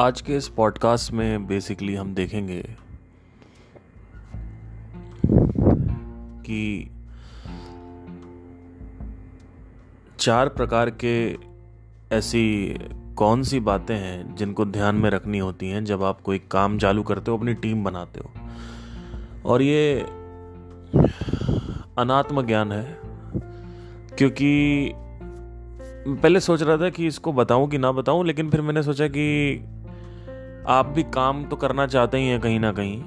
आज के इस पॉडकास्ट में बेसिकली हम देखेंगे कि चार प्रकार के ऐसी कौन सी बातें हैं जिनको ध्यान में रखनी होती हैं जब आप कोई काम चालू करते हो, अपनी टीम बनाते हो। और ये अनात्म ज्ञान है, क्योंकि पहले सोच रहा था कि इसको बताऊँ कि ना बताऊँ, लेकिन फिर मैंने सोचा कि आप भी काम तो करना चाहते ही हैं कहीं ना कहीं।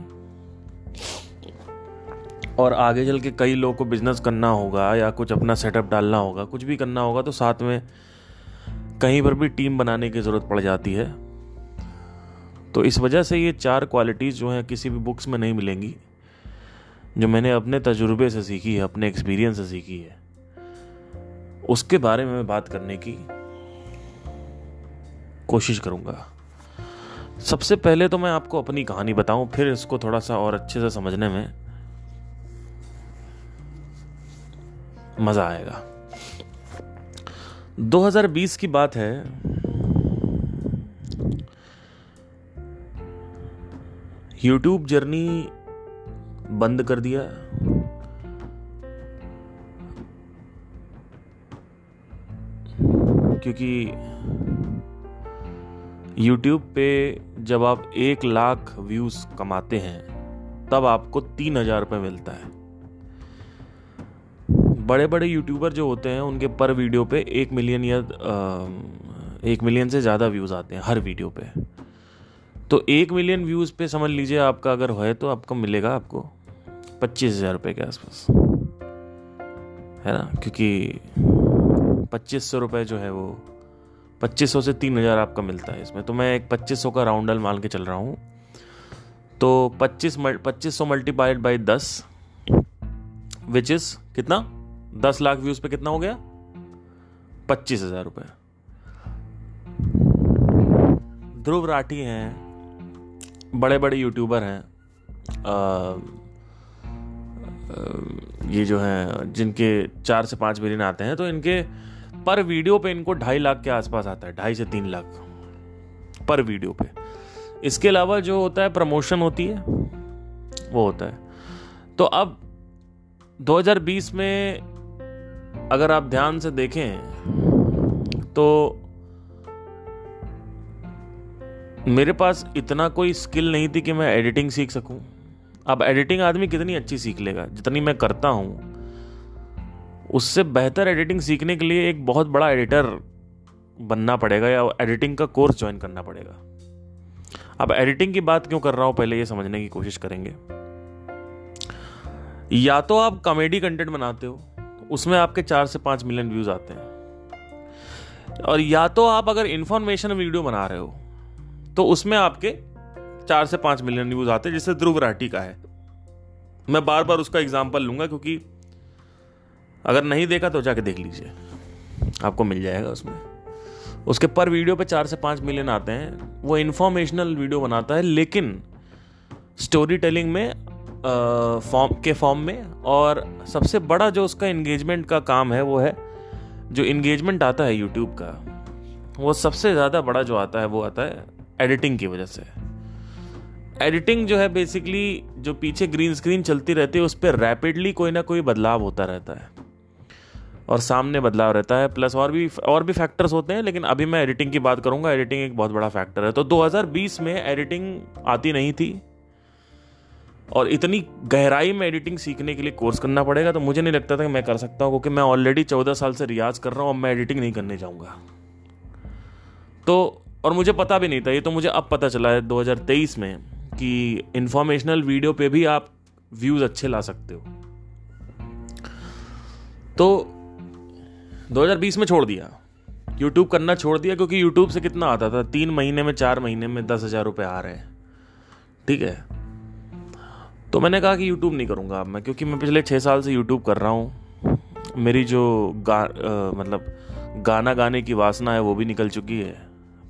और आगे चल के कई लोगों को बिज़नेस करना होगा या कुछ अपना सेटअप डालना होगा, कुछ भी करना होगा तो साथ में कहीं पर भी टीम बनाने की ज़रूरत पड़ जाती है। तो इस वजह से ये चार क्वालिटीज़ जो हैं किसी भी बुक्स में नहीं मिलेंगी, जो मैंने अपने तजुर्बे से सीखी है, अपने एक्सपीरियंस से सीखी है। उसके बारे में मैं बात करने की कोशिश करूँगा। सबसे पहले तो मैं आपको अपनी कहानी बताऊँ, फिर इसको थोड़ा सा और अच्छे से समझने में मज़ा आएगा। 2020 की बात है यूट्यूब जर्नी बंद कर दिया। क्योंकि YouTube पे जब आप एक लाख व्यूज़ कमाते हैं, तब आपको तीन हज़ार रुपये मिलता है। बड़े बड़े यूट्यूबर जो होते हैं, उनके पर वीडियो पे एक मिलियन या एक मिलियन से ज़्यादा व्यूज़ आते हैं, हर वीडियो पे। तो एक मिलियन व्यूज़ पे समझ लीजिए आपका अगर है तो आपको मिलेगा आपको पच्चीस हज़ार रुपये के आसपास। है ना? क्योंकि पच्चीस सौ रुपये जो है वो पच्चीस सौ से तीन हज़ार आपका मिलता है इसमें। तो मैं एक पच्चीस सौ का राउंडल मान के चल रहा हूँ। तो पच्चीस पच्चीस सौ मल्टीपाइड बाई दस विच इज़ कितना? दस लाख व्यूज़ पे कितना हो गया? पच्चीस हज़ार रुपये ध्रुव राठी हैं बड़े बड़े यूट्यूबर हैं ये जो हैं, जिनके चार से पाँच मिलियन आते हैं तो इनके पर वीडियो पे इनको ढाई लाख के आसपास आता है, ढाई से तीन लाख पर वीडियो पे। इसके अलावा जो होता है, प्रमोशन होती है, वो होता है। तो अब 2020 में अगर आप ध्यान से देखें तो मेरे पास इतना कोई स्किल नहीं थी कि मैं एडिटिंग सीख सकूँ। अब एडिटिंग आदमी कितनी अच्छी सीख लेगा, जितनी मैं करता हूँ। उससे बेहतर एडिटिंग सीखने के लिए एक बहुत बड़ा एडिटर बनना पड़ेगा या एडिटिंग का कोर्स ज्वाइन करना पड़ेगा। अब एडिटिंग की बात क्यों कर रहा हूँ? पहले ये समझने की कोशिश करेंगे। या तो आप कॉमेडी कंटेंट बनाते हो, उसमें आपके चार से पाँच मिलियन व्यूज़ आते हैं। और या तो आप अगर इंफॉर्मेशन वीडियो बना रहे हो तो उसमें आपके चार से पाँच मिलियन व्यूज़ आते हैं, जिससे ध्रुव राठी का है। मैं बार बार उसका एग्ज़ाम्पल लूँगा, क्योंकि अगर नहीं देखा तो जाके देख लीजिए। आपको मिल जाएगा उसमें। उसके पर वीडियो पे चार से पाँच मिलियन आते हैं। वो इन्फॉर्मेशनल वीडियो बनाता है, लेकिन स्टोरी टेलिंग में फॉर्म के फॉर्म में और सबसे बड़ा जो उसका इंगेजमेंट का काम है वो है, जो इंगेजमेंट आता है यूट्यूब का, वो सबसे ज़्यादा बड़ा जो आता है वो आता है एडिटिंग की वजह से। एडिटिंग जो है बेसिकली जो पीछे ग्रीन स्क्रीन चलती रहती है, उस पर रैपिडली कोई ना कोई बदलाव होता रहता है। और सामने बदलाव रहता है प्लस और भी और भी फैक्टर्स होते हैं, लेकिन अभी मैं एडिटिंग की बात करूँगा एडिटिंग एक बहुत बड़ा फैक्टर है। तो 2020 में एडिटिंग आती नहीं थी, और इतनी गहराई में एडिटिंग सीखने के लिए कोर्स करना पड़ेगा तो मुझे नहीं लगता था कि मैं कर सकता हूँ, क्योंकि मैं ऑलरेडी चौदह साल से रियाज कर रहा हूँ, अब मैं एडिटिंग नहीं करने जाऊँगा। तो और मुझे पता भी नहीं था, ये तो मुझे अब पता चला है 2023 में, कि इंफॉर्मेशनल वीडियो पे भी आप व्यूज़ अच्छे ला सकते हो। तो 2020 में छोड़ दिया। यूट्यूब करना छोड़ दिया क्योंकि यूट्यूब से कितना आता था? तीन महीने में चार महीने में दस हज़ार रुपये आ रहे हैं। ठीक है? तो मैंने कहा कि यूट्यूब नहीं करूँगा अब मैं क्योंकि मैं पिछले छः साल से यूट्यूब कर रहा हूँ। मेरी जो गा आ, मतलब गाना गाने की वासना है वो भी निकल चुकी है।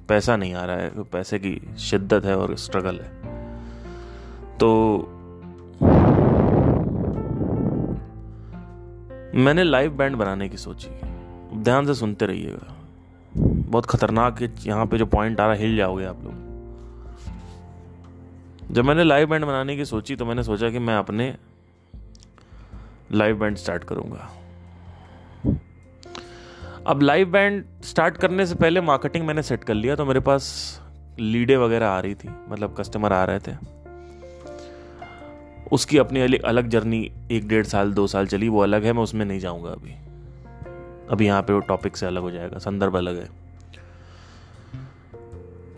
पैसा नहीं आ रहा है तो पैसे की शिद्दत है और स्ट्रगल है। तो मैंने लाइव बैंड बनाने की सोची। ध्यान से सुनते रहिएगा। बहुत खतरनाक है, यहाँ पे जो पॉइंट आ रहा है, हिल जाओगे आप लोग। जब मैंने लाइव बैंड बनाने की सोची तो मैंने सोचा कि मैं अपने लाइव बैंड स्टार्ट करूँगा। अब लाइव बैंड स्टार्ट करने से पहले मार्केटिंग मैंने सेट कर लिया तो मेरे पास लीडे वगैरह आ रही थी मतलब कस्टमर आ रहे थे। उसकी अपनी अलग जर्नी एक डेढ़ साल, दो साल चली, वो अलग है, मैं उसमें नहीं जाऊँगा अभी। अभी यहाँ पे वो टॉपिक से अलग हो जाएगा, संदर्भ अलग है।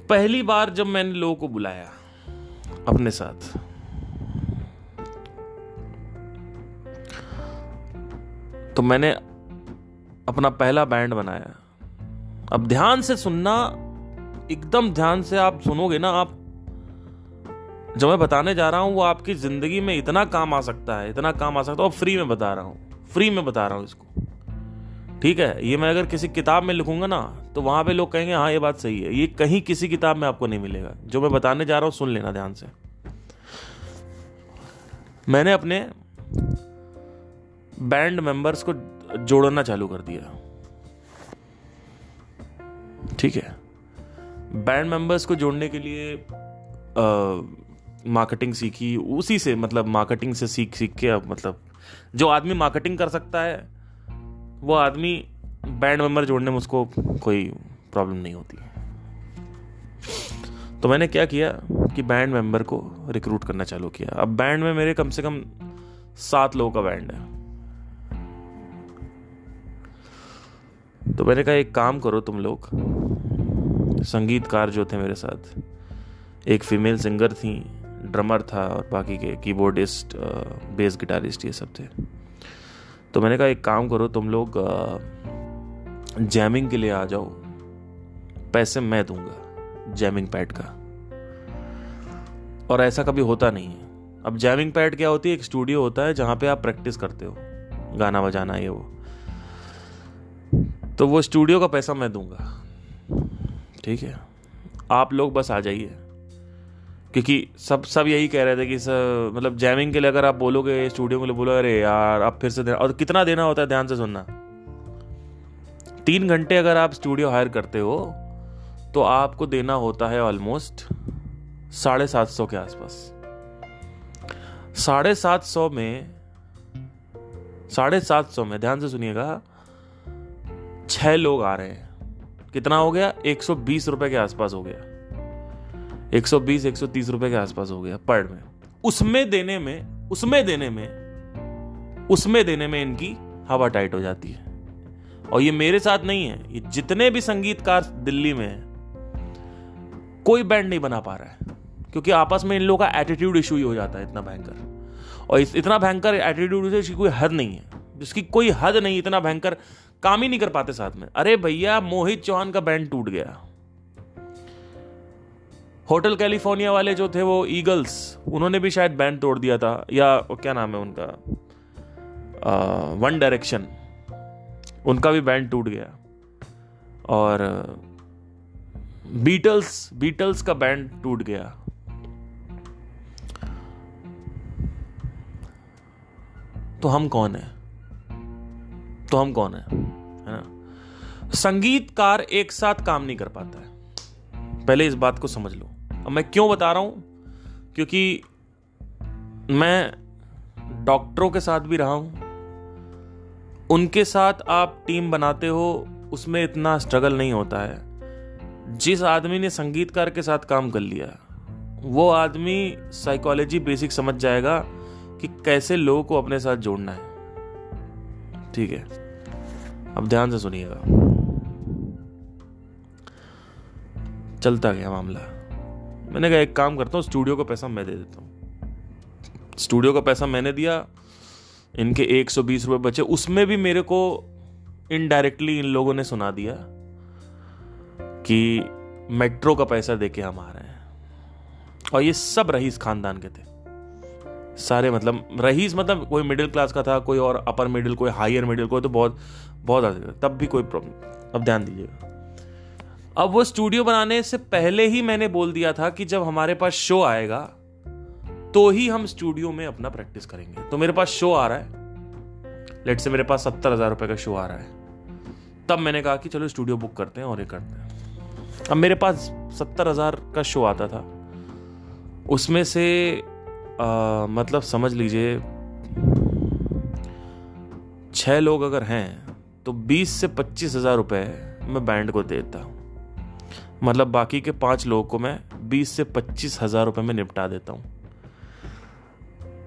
पहली बार जब मैंने लोगों को बुलाया, अपने साथ तो मैंने अपना पहला बैंड बनाया। अब ध्यान से सुनना, एकदम ध्यान से आप सुनोगे ना, आप जो मैं बताने जा रहा हूँ, वो आपकी ज़िंदगी में इतना काम आ सकता है, इतना काम आ सकता है, और फ्री में बता रहा हूँ फ्री में बता रहा हूँ इसको। ठीक है, ये मैं अगर किसी किताब में लिखूँगा ना तो वहाँ पे लोग कहेंगे हाँ ये बात सही है। ये कहीं किसी किताब में आपको नहीं मिलेगा। जो मैं बताने जा रहा हूँ, सुन लेना ध्यान से। मैंने अपने बैंड मेंबर्स को जोड़ना चालू कर दिया। ठीक है? बैंड मेंबर्स को जोड़ने के लिए मार्केटिंग सीखी। उसी से मतलब मार्केटिंग से सीख सीख के अब मतलब जो आदमी मार्केटिंग कर सकता है वो आदमी बैंड मेंबर जोड़ने में उसको कोई प्रॉब्लम नहीं होती। तो मैंने क्या किया कि बैंड मेंबर को रिक्रूट करना चालू किया। अब बैंड में मेरे कम से कम सात लोगों का बैंड है। तो मैंने कहा, एक काम करो तुम लोग। संगीतकार जो थे मेरे साथ, एक फीमेल सिंगर थी ड्रमर था और बाकी के कीबोर्डिस्ट बेस गिटारिस्ट ये सब थे। तो मैंने कहा, एक काम करो, तुम लोग जैमिंग के लिए आ जाओ। पैसे मैं दूँगा जैमिंग पैड का। और ऐसा कभी होता नहीं है। अब जैमिंग पैड क्या होती है? एक स्टूडियो होता है जहाँ पे आप प्रैक्टिस करते हो। गाना बजाना, ये वो। तो वो स्टूडियो का पैसा मैं दूँगा। ठीक है? आप लोग बस आ जाइए। क्योंकि सब सब यही कह रहे थे कि सर मतलब जैमिंग के लिए अगर आप बोलोगे स्टूडियो के लिए बोलो अरे यार, आप फिर से देना, और कितना देना होता है ध्यान से सुनना। तीन घंटे अगर आप स्टूडियो हायर करते हो तो आपको देना होता है ऑलमोस्ट साढ़े सात सौ के आसपास। साढ़े सात सौ में, साढ़े सात सौ में, ध्यान से सुनिएगा, छह लोग आ रहे हैं। कितना हो गया? एक सौ बीस रुपए के आसपास हो गया। 120 130 रुपए के आसपास हो गया पर में। उसमें देने में उसमें देने में उसमें देने में इनकी हवा टाइट हो जाती है। और ये मेरे साथ नहीं है ये जितने भी संगीतकार दिल्ली में है कोई बैंड नहीं बना पा रहा है। क्योंकि आपस में इन लोगों का एटीट्यूड इशू ही हो जाता है इतना भयंकर। और इस, इतना भयंकर एटीट्यूड इसकी कोई हद नहीं है। जिसकी कोई हद नहीं इतना भयंकर काम ही नहीं कर पाते साथ में। अरे भैया मोहित चौहान का बैंड टूट गया। होटल कैलिफ़ोर्निया वाले जो थे वो ईगल्स, उन्होंने भी शायद बैंड तोड़ दिया था, या क्या नाम है उनका? वन डायरेक्शन उनका भी बैंड टूट गया। और बीटल्स बीटल्स का बैंड टूट गया। तो हम कौन है? तो हम कौन है? है ना? संगीतकार एक साथ काम नहीं कर पाता है। पहले इस बात को समझ लो। अब मैं क्यों बता रहा हूँ? क्योंकि मैं डॉक्टरों के साथ भी रहा हूँ। उनके साथ आप टीम बनाते हो, उसमें इतना स्ट्रगल नहीं होता है। जिस आदमी ने संगीतकार के साथ काम कर लिया, वो आदमी साइकोलॉजी बेसिक समझ जाएगा कि कैसे लोगों को अपने साथ जोड़ना है। ठीक है? अब ध्यान से सुनिएगा। चलता गया मामला। मैंने कहा, एक काम करता हूँ स्टूडियो का पैसा मैं दे देता हूँ। स्टूडियो का पैसा मैंने दिया, इनके एक सौ बीस रुपये बचे। उसमें भी मेरे को इनडायरेक्टली इन लोगों ने सुना दिया कि मेट्रो का पैसा दे के हम आ रहे हैं। और ये सब रहीस खानदान के थे। सारे मतलब रहीस मतलब कोई मिडिल क्लास का था, कोई और अपर मिडिल कोई हायर मिडिल कोई तो बहुत बहुत तब भी कोई प्रॉब्लम अब ध्यान दीजिएगा। अब वो स्टूडियो बनाने से पहले ही मैंने बोल दिया था कि जब हमारे पास शो आएगा तो ही हम स्टूडियो में अपना प्रैक्टिस करेंगे। तो मेरे पास शो आ रहा है। लेट से मेरे पास सत्तर हज़ार रुपए का शो आ रहा है। तब मैंने कहा कि चलो स्टूडियो बुक करते हैं और ये करते हैं। अब मेरे पास सत्तर हज़ार का शो आता था। उसमें से आ, मतलब समझ लीजिए छः लोग अगर हैं तो बीस से पच्चीस हज़ार रुपये मैं बैंड को देता हूँ। मतलब बाकी के पाँच लोगों को मैं बीस से पच्चीस हज़ार रुपये में निपटा देता हूँ।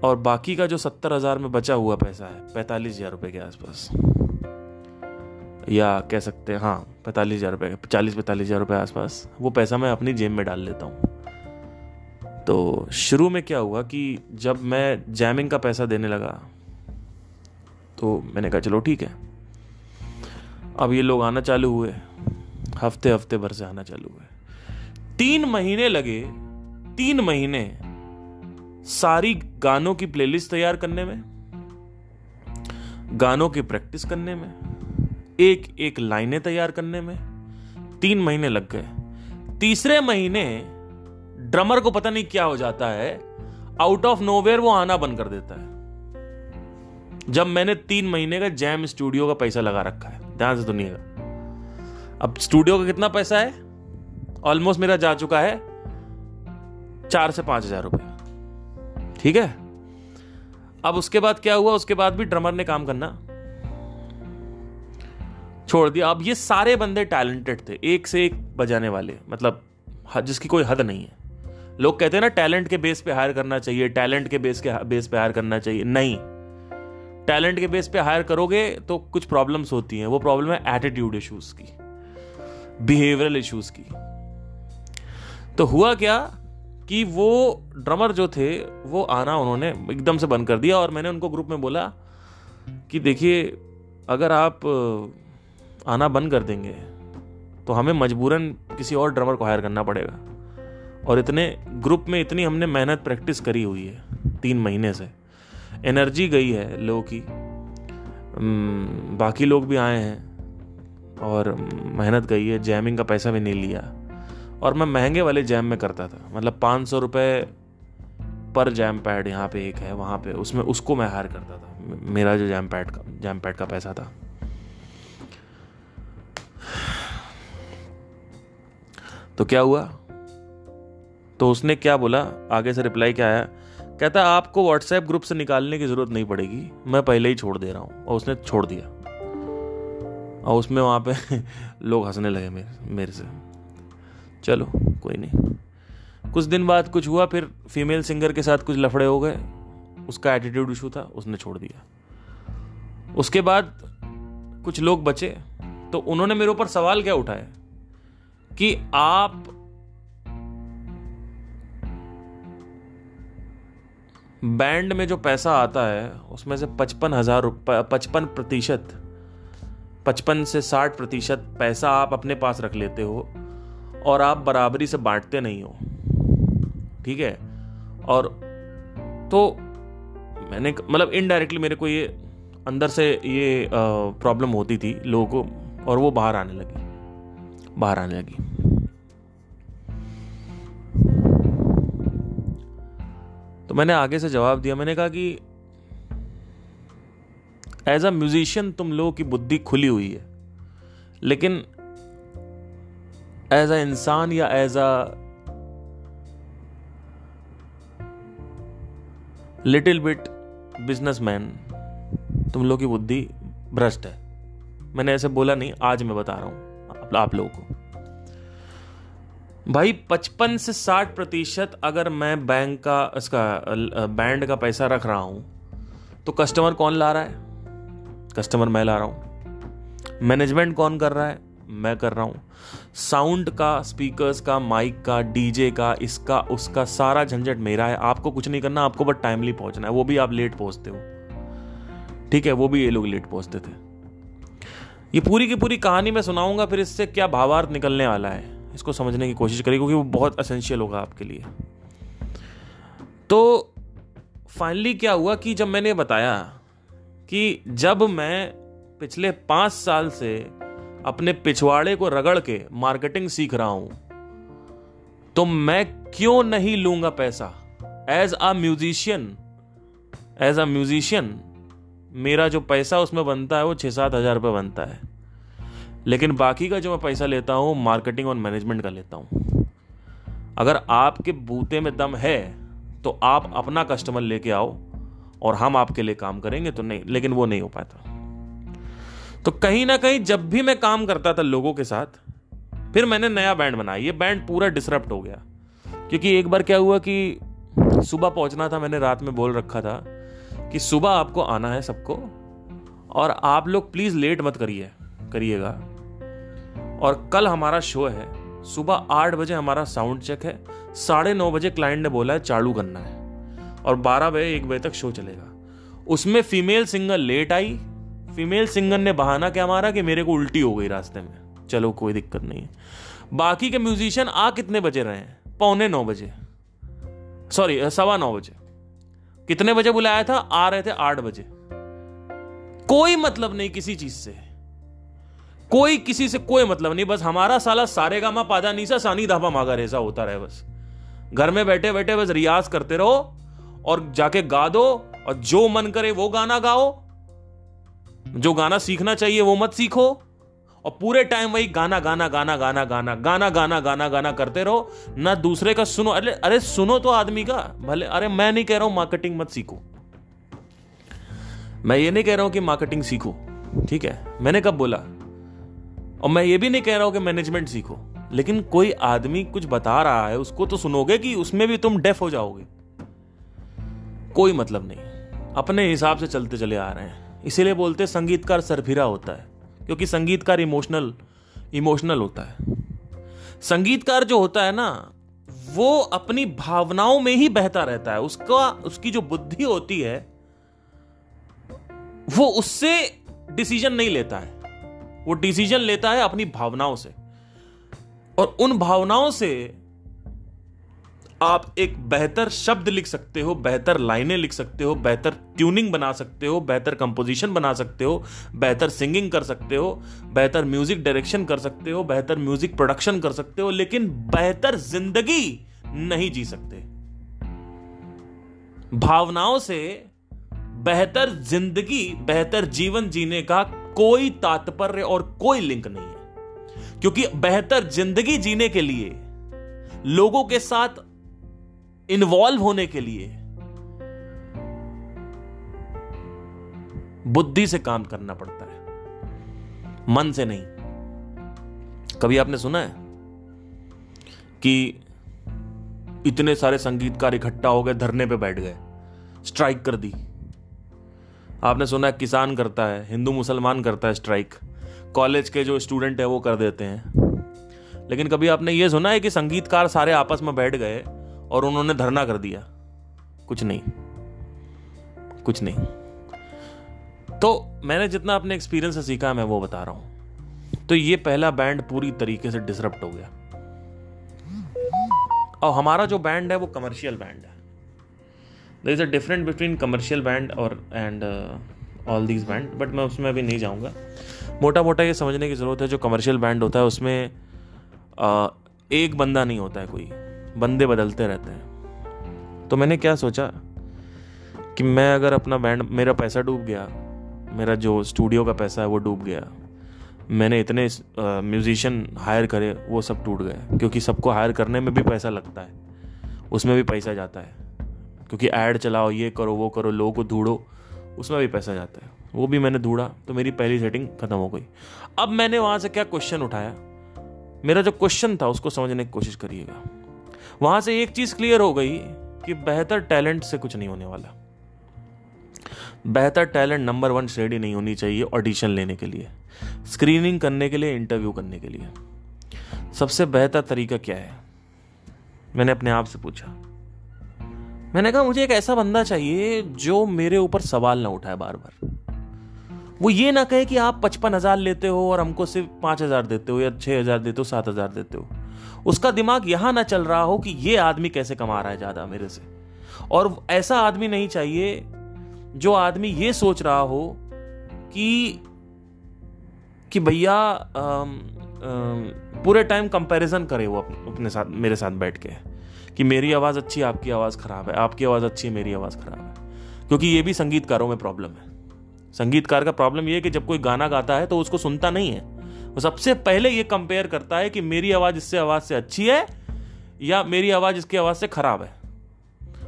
और बाकी का जो सत्तर हज़ार में बचा हुआ पैसा है, पैंतालीस हज़ार रुपये के आसपास। या कह सकते हैं हाँ पैंतालीस हज़ार रुपये चालीस, पैंतालीस हज़ार रुपये आसपास, वो पैसा मैं अपनी जेब में डाल लेता हूँ। तो शुरू में क्या हुआ कि जब मैं जैमिंग का पैसा देने लगा तो मैंने कहा, चलो ठीक है, अब ये लोग आना चालू हुए। हफ़्ते हफ़्ते भर से आना चालू हुए तीन महीने लगे, तीन महीने सारी गानों की प्लेलिस्ट तैयार करने में, गानों की प्रैक्टिस करने में एक एक लाइनें तैयार करने में, तीन महीने लग गए। तीसरे महीने ड्रमर को पता नहीं क्या हो जाता है आउट ऑफ़ नोवेयर वो आना बंद कर देता है। जब मैंने तीन महीने का जैम स्टूडियो का पैसा लगा रखा है, ध्यान से सुनिएगा। अब स्टूडियो का कितना पैसा है? ऑलमोस्ट मेरा जा चुका है चार से पाँच हज़ार रुपये ठीक है? अब उसके बाद क्या हुआ? उसके बाद भी ड्रमर ने काम करना। छोड़ दिया। अब ये सारे बंदे टैलेंटेड थे, एक से एक बजाने वाले। मतलब जिसकी कोई हद नहीं है। लोग कहते हैं ना टैलेंट के बेस पे हायर करना चाहिए टैलेंट के बेस के बेस पे हायर करना चाहिए। नहीं। टैलेंट के बेस पे हायर करोगे तो कुछ प्रॉब्लम्स होती हैं। वो प्रॉब्लम है एटीट्यूड इश्यूज़ की। बिहेवियरल इश्यूज़ की। तो हुआ क्या कि वो ड्रमर जो थे, वो आना उन्होंने एकदम से बंद कर दिया और मैंने उनको ग्रुप में बोला कि देखिए, अगर आप आना बंद कर देंगे तो हमें मजबूरन किसी और ड्रमर को हायर करना पड़ेगा। और इतने ग्रुप में इतनी हमने मेहनत प्रैक्टिस करी हुई है, तीन महीने से। एनर्जी गई है लोगों की। बाकी लोग भी आए हैं। और मेहनत गई है जैमिंग का पैसा भी नहीं लिया। और मैं महँगे वाले जैम में करता था। मतलब पाँच सौ रुपये पर जैम पैड यहाँ पे एक है, वहाँ पे, उसमें उसको मैं हायर करता था। मेरा जो जैम पैड का जैम पैड का पैसा था। तो क्या हुआ? तो उसने क्या बोला? आगे से रिप्लाई क्या आया? कहता, आपको व्हाट्सएप ग्रुप से निकालने की ज़रूरत नहीं पड़ेगी। मैं पहले ही छोड़ दे रहा हूँ। और उसने छोड़ दिया। और उसमें वहाँ पे लोग हंसने लगे मेरे मेरे से। चलो, कोई नहीं। कुछ दिन बाद कुछ हुआ, फिर फीमेल सिंगर के साथ कुछ लफड़े हो गए। उसका एटीट्यूड इशू था, उसने छोड़ दिया। उसके बाद कुछ लोग बचे तो उन्होंने मेरे ऊपर सवाल क्या उठाया? कि आप बैंड में जो पैसा आता है, उसमें से पचपन हज़ार रुपये पचपन प्रतिशत पचपन से साठ प्रतिशत पैसा आप अपने पास रख लेते हो और आप बराबरी से बांटते नहीं हो। ठीक है? और तो मैंने मतलब इनडायरेक्टली मेरे को ये अंदर से ये प्रॉब्लम होती थी लोगों को और वो बाहर आने लगी। बाहर आने लगी। तो मैंने आगे से जवाब दिया। मैंने कहा कि एज अ म्यूजिशियन तुम लोगों की बुद्धि खुली हुई है। लेकिन एज अ इंसान या as a little bit businessman तुम लोग की बुद्धि भ्रष्ट है। मैंने ऐसे बोला नहीं, आज मैं बता रहा हूँ आप लोगों को। भाई, पचपन से साठ प्रतिशत अगर मैं बैंक का इसका बैंड का पैसा रख रहा हूँ तो कस्टमर कौन ला रहा है? कस्टमर मैं ला रहा हूँ। मैनेजमेंट कौन कर रहा है? मैं कर रहा हूँ। साउंड का, स्पीकर्स का, माइक का, डीजे का, इसका, उसका सारा झंझट मेरा है। आपको कुछ नहीं करना, आपको बस टाइमली पहुँचना है। वो भी आप लेट पहुँचते हो। ठीक है, वो भी ये लोग लेट पहुँचते थे। ये पूरी की पूरी कहानी मैं सुनाऊँगा, फिर इससे क्या भावार्थ निकलने वाला है, इसको समझने की कोशिश करें क्योंकि वो बहुत असेंशियल होगा आपके लिए। तो फाइनली क्या हुआ कि जब मैंने बताया कि जब मैं पिछले पाँच साल से अपने पिछवाड़े को रगड़ के मार्केटिंग सीख रहा हूँ तो मैं क्यों नहीं लूँगा पैसा? As a musician as a musician मेरा जो पैसा उसमें बनता है वो छह सात हज़ार रुपये बनता है। लेकिन बाकी का जो मैं पैसा लेता हूँ मार्केटिंग और मैनेजमेंट का लेता हूँ। अगर आपके बूते में दम है तो आप अपना कस्टमर लेके आओ। और हम आपके लिए काम करेंगे तो नहीं, लेकिन वो नहीं हो पाता। तो कहीं ना कहीं जब भी मैं काम करता था लोगों के साथ, फिर मैंने नया बैंड बनाया। ये बैंड पूरा डिसरप्ट हो गया। क्योंकि एक बार क्या हुआ कि सुबह पहुँचना था, मैंने रात में बोल रखा था कि सुबह आपको आना है सबको, और आप लोग प्लीज़ लेट मत करिए, करिएगा। और कल हमारा शो है। सुबह आठ बजे हमारा साउंड चेक है। साढ़े नौ बजे क्लाइंट ने बोला है, चालू करना है। और बारह बजे, एक बजे तक शो चलेगा। उसमें फीमेल सिंगर लेट आई। फीमेल सिंगर ने बहाना क्या मारा कि मेरे को उल्टी हो गई रास्ते में? चलो, कोई दिक्कत नहीं है। बाकी के म्यूजिशियन आ कितने बजे रहे हैं? पौने नौ बजे। सॉरी सवा नौ बजे। कितने बजे बुलाया था? आ रहे थे आठ बजे। कोई मतलब नहीं किसी चीज़ से। कोई किसी से कोई मतलब नहीं। बस हमारा साला सारे गामा पादा नीसा सानी धापा मागा रेसा होता रहे बस। घर में बैठे बैठे बस रियाज करते रहो। और जाके गा दो और जो मन करे वो गाना गाओ। जो गाना सीखना चाहिए वो मत सीखो। और पूरे टाइम वही गाना गाना गाना गाना गाना गाना गाना गाना गाना करते रहो। ना दूसरे का सुनो। अरे अरे सुनो तो आदमी का। भले, अरे मैं नहीं कह रहा हूँ मार्केटिंग मत सीखो। मैं ये नहीं कह रहा हूँ कि मार्केटिंग सीखो। ठीक है? मैंने कब बोला? और मैं ये भी नहीं कह रहा हूँ कि मैनेजमेंट सीखो। लेकिन कोई आदमी कुछ बता रहा है, उसको तो सुनोगे कि उसमें भी तुम डेफ हो जाओगे। कोई मतलब नहीं अपने हिसाब से चलते चले आ रहे हैं। इसीलिए बोलते संगीतकार सरफिरा होता है, क्योंकि संगीतकार इमोशनल इमोशनल होता है। संगीतकार जो होता है ना, वो अपनी भावनाओं में ही बहता रहता है। उसका, उसकी जो बुद्धि होती है, वो उससे डिसीज़न नहीं लेता है। वो डिसीज़न लेता है अपनी भावनाओं से। और उन भावनाओं से आप एक बेहतर शब्द लिख सकते हो, बेहतर लाइनें लिख सकते हो, बेहतर ट्यूनिंग बना सकते हो, बेहतर कंपोजिशन बना सकते हो, बेहतर सिंगिंग कर सकते हो, बेहतर म्यूज़िक डायरेक्शन कर सकते हो, बेहतर म्यूज़िक प्रोडक्शन कर सकते हो, लेकिन बेहतर ज़िंदगी नहीं जी सकते। भावनाओं से बेहतर ज़िंदगी, बेहतर जीवन जीने का कोई तात्पर्य और कोई लिंक नहीं है। क्योंकि बेहतर ज़िंदगी जीने के लिए लोगों के साथ इन्वॉल्व होने के लिए बुद्धि से काम करना पड़ता है, मन से नहीं। कभी आपने सुना है कि इतने सारे संगीतकार इकट्ठा हो गए, धरने पे बैठ गए, स्ट्राइक कर दी? आपने सुना है किसान करता है, हिंदू मुसलमान करता है स्ट्राइक, कॉलेज के जो स्टूडेंट है वो कर देते हैं। लेकिन कभी आपने ये सुना है कि संगीतकार सारे आपस में बैठ गए और उन्होंने धरना कर दिया। कुछ नहीं। कुछ नहीं। तो मैंने जितना अपने एक्सपीरियंस से सीखा मैं वो बता रहा हूँ। तो ये पहला बैंड पूरी तरीके से डिसरप्ट हो गया। और हमारा जो बैंड है वो कमर्शियल बैंड है। There is a different between commercial band और and all these band but मैं उसमें अभी नहीं जाऊँगा। मोटा मोटा ये समझने की ज़रूरत है जो कमर्शियल बैंड होता है उसमें uh, एक बंदा नहीं होता है कोई। बंदे बदलते रहते हैं। तो मैंने क्या सोचा कि मैं अगर अपना बैंड मेरा पैसा डूब गया, मेरा जो स्टूडियो का पैसा है वो डूब गया, मैंने इतने म्यूजिशियन हायर करे, वो सब टूट गए। क्योंकि सबको हायर करने में भी पैसा लगता है, उसमें भी पैसा जाता है। क्योंकि ऐड चलाओ, ये करो, वो करो, लोगों को ढूंढो, उसमें भी पैसा जाता है। वो भी मैंने ढूंढा तो मेरी पहली सेटिंग खत्म हो गई। अब मैंने वहाँ से क्या क्वेश्चन उठाया? मेरा जो क्वेश्चन था, उसको समझने की कोशिश करिएगा। वहाँ से एक चीज़ क्लियर हो गई कि बेहतर टैलेंट से कुछ नहीं होने वाला। बेहतर टैलेंट नंबर वन श्रेणी नहीं होनी चाहिए ऑडिशन लेने के लिए, स्क्रीनिंग करने के लिए, इंटरव्यू करने के लिए। सबसे बेहतर तरीका क्या है? मैंने अपने आप से पूछा। मैंने कहा, मुझे एक ऐसा बंदा चाहिए जो मेरे ऊपर सवाल ना उठाए बार बार वो ये ना कहे कि आप पचपन हज़ार लेते हो और हमको सिर्फ़ पाँच हज़ार देते हो या छह हज़ार देते हो, सात हज़ार देते हो। उसका दिमाग यहाँ ना चल रहा हो कि ये आदमी कैसे कमा रहा है ज़्यादा मेरे से। और ऐसा आदमी नहीं चाहिए जो आदमी ये सोच रहा हो कि कि भैया पूरे टाइम कंपैरिजन करे वो अपने साथ, मेरे साथ बैठ के, कि मेरी आवाज़ अच्छी, आपकी आवाज़ ख़राब है, आपकी आवाज़ अच्छी है मेरी आवाज़ ख़राब है। क्योंकि ये भी संगीतकारों में प्रॉब्लम है। संगीतकार का प्रॉब्लम ये है कि जब कोई गाना गाता है तो उसको सुनता नहीं है। वो सबसे पहले ये कंपेयर करता है कि मेरी आवाज़ इससे आवाज़ से अच्छी है या मेरी आवाज़ इसकी आवाज़ से खराब है।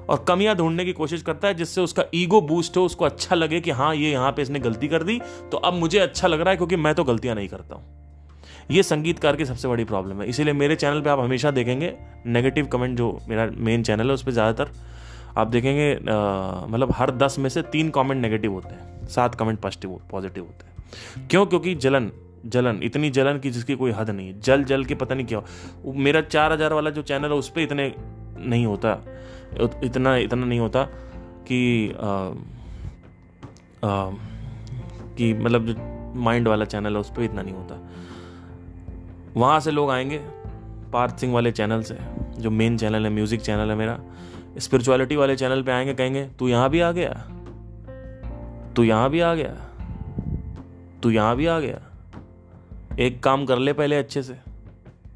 और कमियाँ ढूँढने की कोशिश करता है जिससे उसका ईगो बूस्ट हो, उसको अच्छा लगे कि हाँ ये यहाँ पे इसने गलती कर दी। तो अब मुझे अच्छा लग रहा है क्योंकि मैं तो गलतियाँ नहीं करता हूँ। ये संगीतकार की सबसे बड़ी प्रॉब्लम है। इसीलिए मेरे चैनल पे आप हमेशा देखेंगे नेगेटिव कमेंट जो मेरा मेन चैनल है, उस पर ज़्यादातर आप देखेंगे मतलब हर दस में से तीन कमेंट नेगेटिव होते हैं, सात कमेंट पॉजिटिव पॉजिटिव होते हैं। क्यों? क्योंकि जलन जलन इतनी जलन की जिसकी कोई हद नहीं। जल जल के पता नहीं क्या मेरा चार हज़ार वाला जो चैनल है उस पर इतने नहीं होता। इतना इतना नहीं होता कि आ, आ, कि मतलब जो माइंड वाला चैनल है उस पर इतना नहीं होता। वहाँ से लोग आएँगे पार्थ सिंह वाले चैनल से जो मेन चैनल है म्यूज़िक चैनल है मेरा। स्पिरिचुअलिटी वाले चैनल पे आएँगे कहेंगे तू यहाँ भी आ गया? तू यहाँ भी आ गया? तू यहाँ भी आ गया? एक काम कर ले पहले अच्छे से।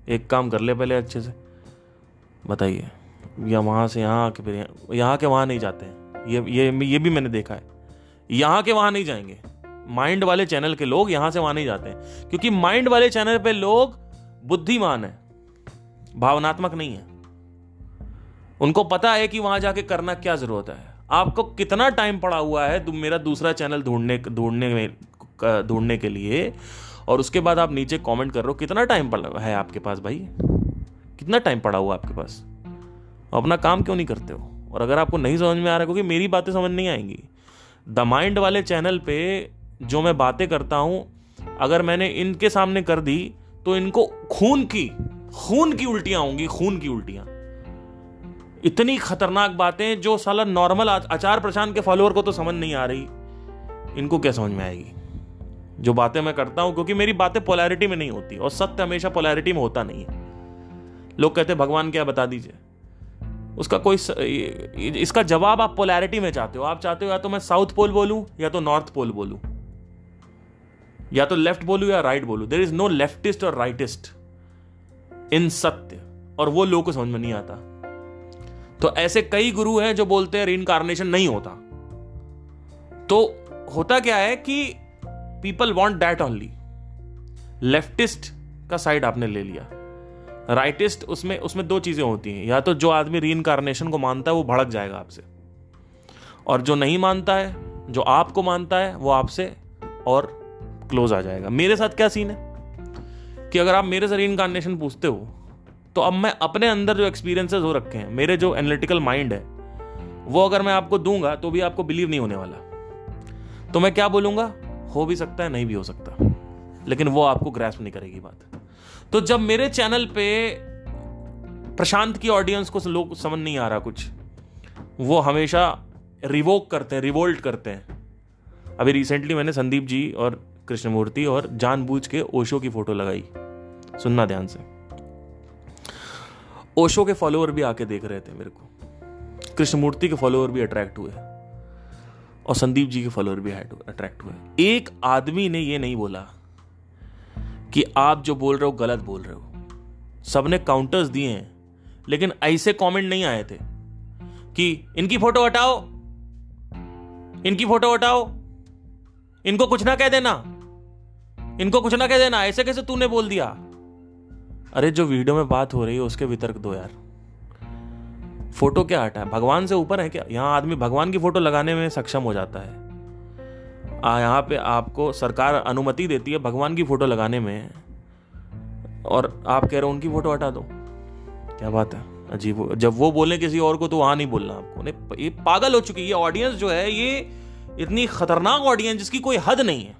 एक काम कर ले पहले अच्छे से। बताइए, या वहाँ से यहाँ आके फिर यहाँ के वहाँ नहीं जाते हैं। ये ये ये भी मैंने देखा है। यहाँ के वहाँ नहीं जाएँगे। माइंड वाले चैनल के लोग यहाँ से वहाँ नहीं जाते हैं। क्योंकि माइंड वाले चैनल पे लोग बुद्धिमान है, भावनात्मक नहीं है। उनको पता है कि वहाँ जाके करना क्या ज़रूरत है। आपको कितना टाइम पड़ा हुआ है तुम मेरा दूसरा चैनल ढूँढने ढूँढने में ढूँढने के लिए और उसके बाद आप नीचे कमेंट कर रहे हो, कितना टाइम पड़ा है आपके पास भाई? कितना टाइम पड़ा हुआ आपके पास? अपना काम क्यों नहीं करते हो? और अगर आपको नहीं समझ में आ रहा है, क्योंकि मेरी बातें समझ नहीं आएँगी। द माइंड वाले चैनल पे जो मैं बातें करता हूँ, अगर मैंने इनके सामने कर दी तो इनको खून की खून की उल्टियाँ होंगी, खून की उल्टियाँ। इतनी खतरनाक बातें जो साला नॉर्मल आचार प्रशांत के फॉलोअर को तो समझ नहीं आ रही। इनको क्या समझ में आएगी? जो बातें मैं करता हूँ, क्योंकि मेरी बातें पोलैरिटी में नहीं होती, और सत्य हमेशा पोलैरिटी में होता नहीं है। लोग कहते भगवान, क्या बता दीजिए? उसका कोई स... इसका जवाब आप पोलैरिटी में चाहते हो। आप चाहते हो या तो मैं साउथ पोल बोलूँ, या तो नॉर्थ पोल बोलूँ, या तो लेफ़्ट बोलू, या राइट बोलू। देर इज़ नो लेफ्टिस्ट और राइटिस्ट इन सत्य, और वो लोग को समझ में नहीं आता। तो ऐसे कई गुरु हैं जो बोलते हैं रीइनकारनेशन नहीं होता। तो होता क्या है कि people want that only leftist का साइड आपने ले लिया। राइटिस्ट उसमें उसमें दो चीज़ें होती हैं। या तो जो आदमी री को मानता है, वो भड़क जाएगा आपसे। और जो नहीं मानता है, जो आपको मानता है, वो आपसे और क्लोज आ जाएगा। मेरे साथ क्या सीन है? कि अगर आप मेरे से री पूछते हो तो अब मैं अपने अंदर जो एक्सपीरियंसेस हो रखे हैं, मेरे जो एनालिटिकल माइंड है, वो अगर मैं आपको दूँगा तो भी आपको बिलीव नहीं होने वाला। तो मैं क्या बोलूँगा? हो भी सकता है, नहीं भी हो सकता। लेकिन वो आपको ग्रेस्प नहीं करेगी बात। तो जब मेरे चैनल पे प्रशांत की ऑडियंस को लोग समझ नहीं आ रहा कुछ, वो हमेशा रिवोक करते हैं रिवोल्ट करते हैं। अभी रिसेंटली मैंने संदीप जी और कृष्णमूर्ति और जानबूझ के ओशो की फ़ोटो लगाई। सुनना ध्यान से। ओशो के फॉलोअर भी आके देख रहे थे मेरे को। कृष्णमूर्ति के फॉलोअर भी अट्रैक्ट हुए। और संदीप जी के फॉलोअर भी अट्रैक्ट हुए एक आदमी ने यह नहीं बोला कि आप जो बोल रहे हो, गलत बोल रहे हो। सबने काउंटर्स दिए हैं, लेकिन ऐसे कमेंट नहीं आए थे कि इनकी फ़ोटो हटाओ, इनकी फ़ोटो हटाओ, इनको कुछ ना कह देना, इनको कुछ ना कह देना, ऐसे कैसे तूने बोल दिया? अरे, जो वीडियो में बात हो रही है, उसके वितर्क दो यार। फ़ोटो क्या हटा है? भगवान से ऊपर है क्या? यहाँ आदमी भगवान की फ़ोटो लगाने में सक्षम हो जाता है। यहाँ पे आपको सरकार अनुमति देती है भगवान की फ़ोटो लगाने में। और आप कह रहे हो उनकी फ़ोटो हटा दो। क्या बात है? अजीब जब वो बोले किसी और को तो वहाँ नहीं बोलना आपको। नहीं ये पागल हो चुकी है। ऑडियंस जो है, ये इतनी खतरनाक ऑडियंस जिसकी कोई हद नहीं है।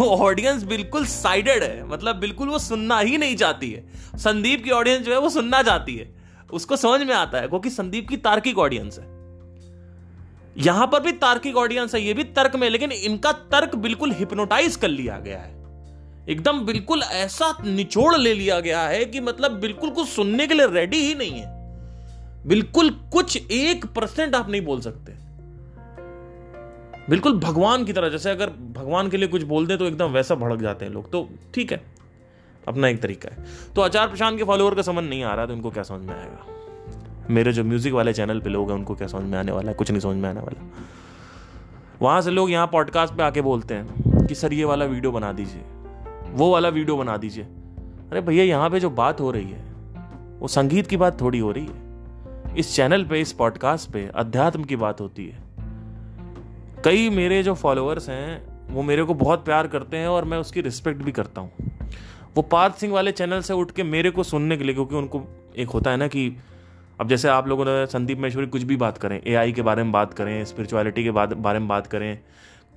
ऑडियंस बिल्कुल साइडेड है। मतलब बिल्कुल वो सुनना ही नहीं चाहती है। संदीप की ऑडियंस जो है, वो सुनना चाहती है। उसको समझ में आता है, क्योंकि संदीप की तार्किक ऑडियंस है। यहाँ पर भी तार्किक ऑडियंस है, ये भी तर्क में, लेकिन इनका तर्क बिल्कुल हिप्नोटाइज कर लिया गया है। एकदम बिल्कुल ऐसा निचोड़ ले लिया गया है कि मतलब बिल्कुल कुछ सुनने के लिए रेडी ही नहीं है। बिल्कुल कुछ एक परसेंट आप नहीं बोल सकते। बिल्कुल भगवान की तरह, जैसे अगर भगवान के लिए कुछ बोल दे तो एकदम वैसा भड़क जाते हैं लोग तो ठीक है। अपना एक तरीका है। तो आचार प्रशांत के फॉलोअर का समझ नहीं आ रहा तो उनको क्या समझ में आएगा? मेरे जो म्यूज़िक वाले चैनल पे लोग हैं, उनको क्या समझ में आने वाला है? कुछ नहीं समझ में आने वाला। वहाँ से लोग यहाँ पॉडकास्ट पे आके बोलते हैं कि, सर, ये वाला वीडियो बना दीजिए। वो वाला वीडियो बना दीजिए। अरे भैया, यहाँ पे जो बात हो रही है, वो संगीत की बात थोड़ी हो रही है। इस चैनल पे, इस पॉडकास्ट पे, अध्यात्म की बात होती है। कई मेरे जो फॉलोअर्स हैं, वो मेरे को बहुत प्यार करते हैं और मैं उसकी रिस्पेक्ट भी करता हूँ। वो पार्थ सिंह वाले चैनल से उठ के मेरे को सुनने के लिए, क्योंकि उनको एक होता है ना कि अब जैसे आप लोगों ने संदीप महेश्वरी कुछ भी बात करें एआई के बारे में बात करें स्पिरिचुअलिटी के बारे में बात करें,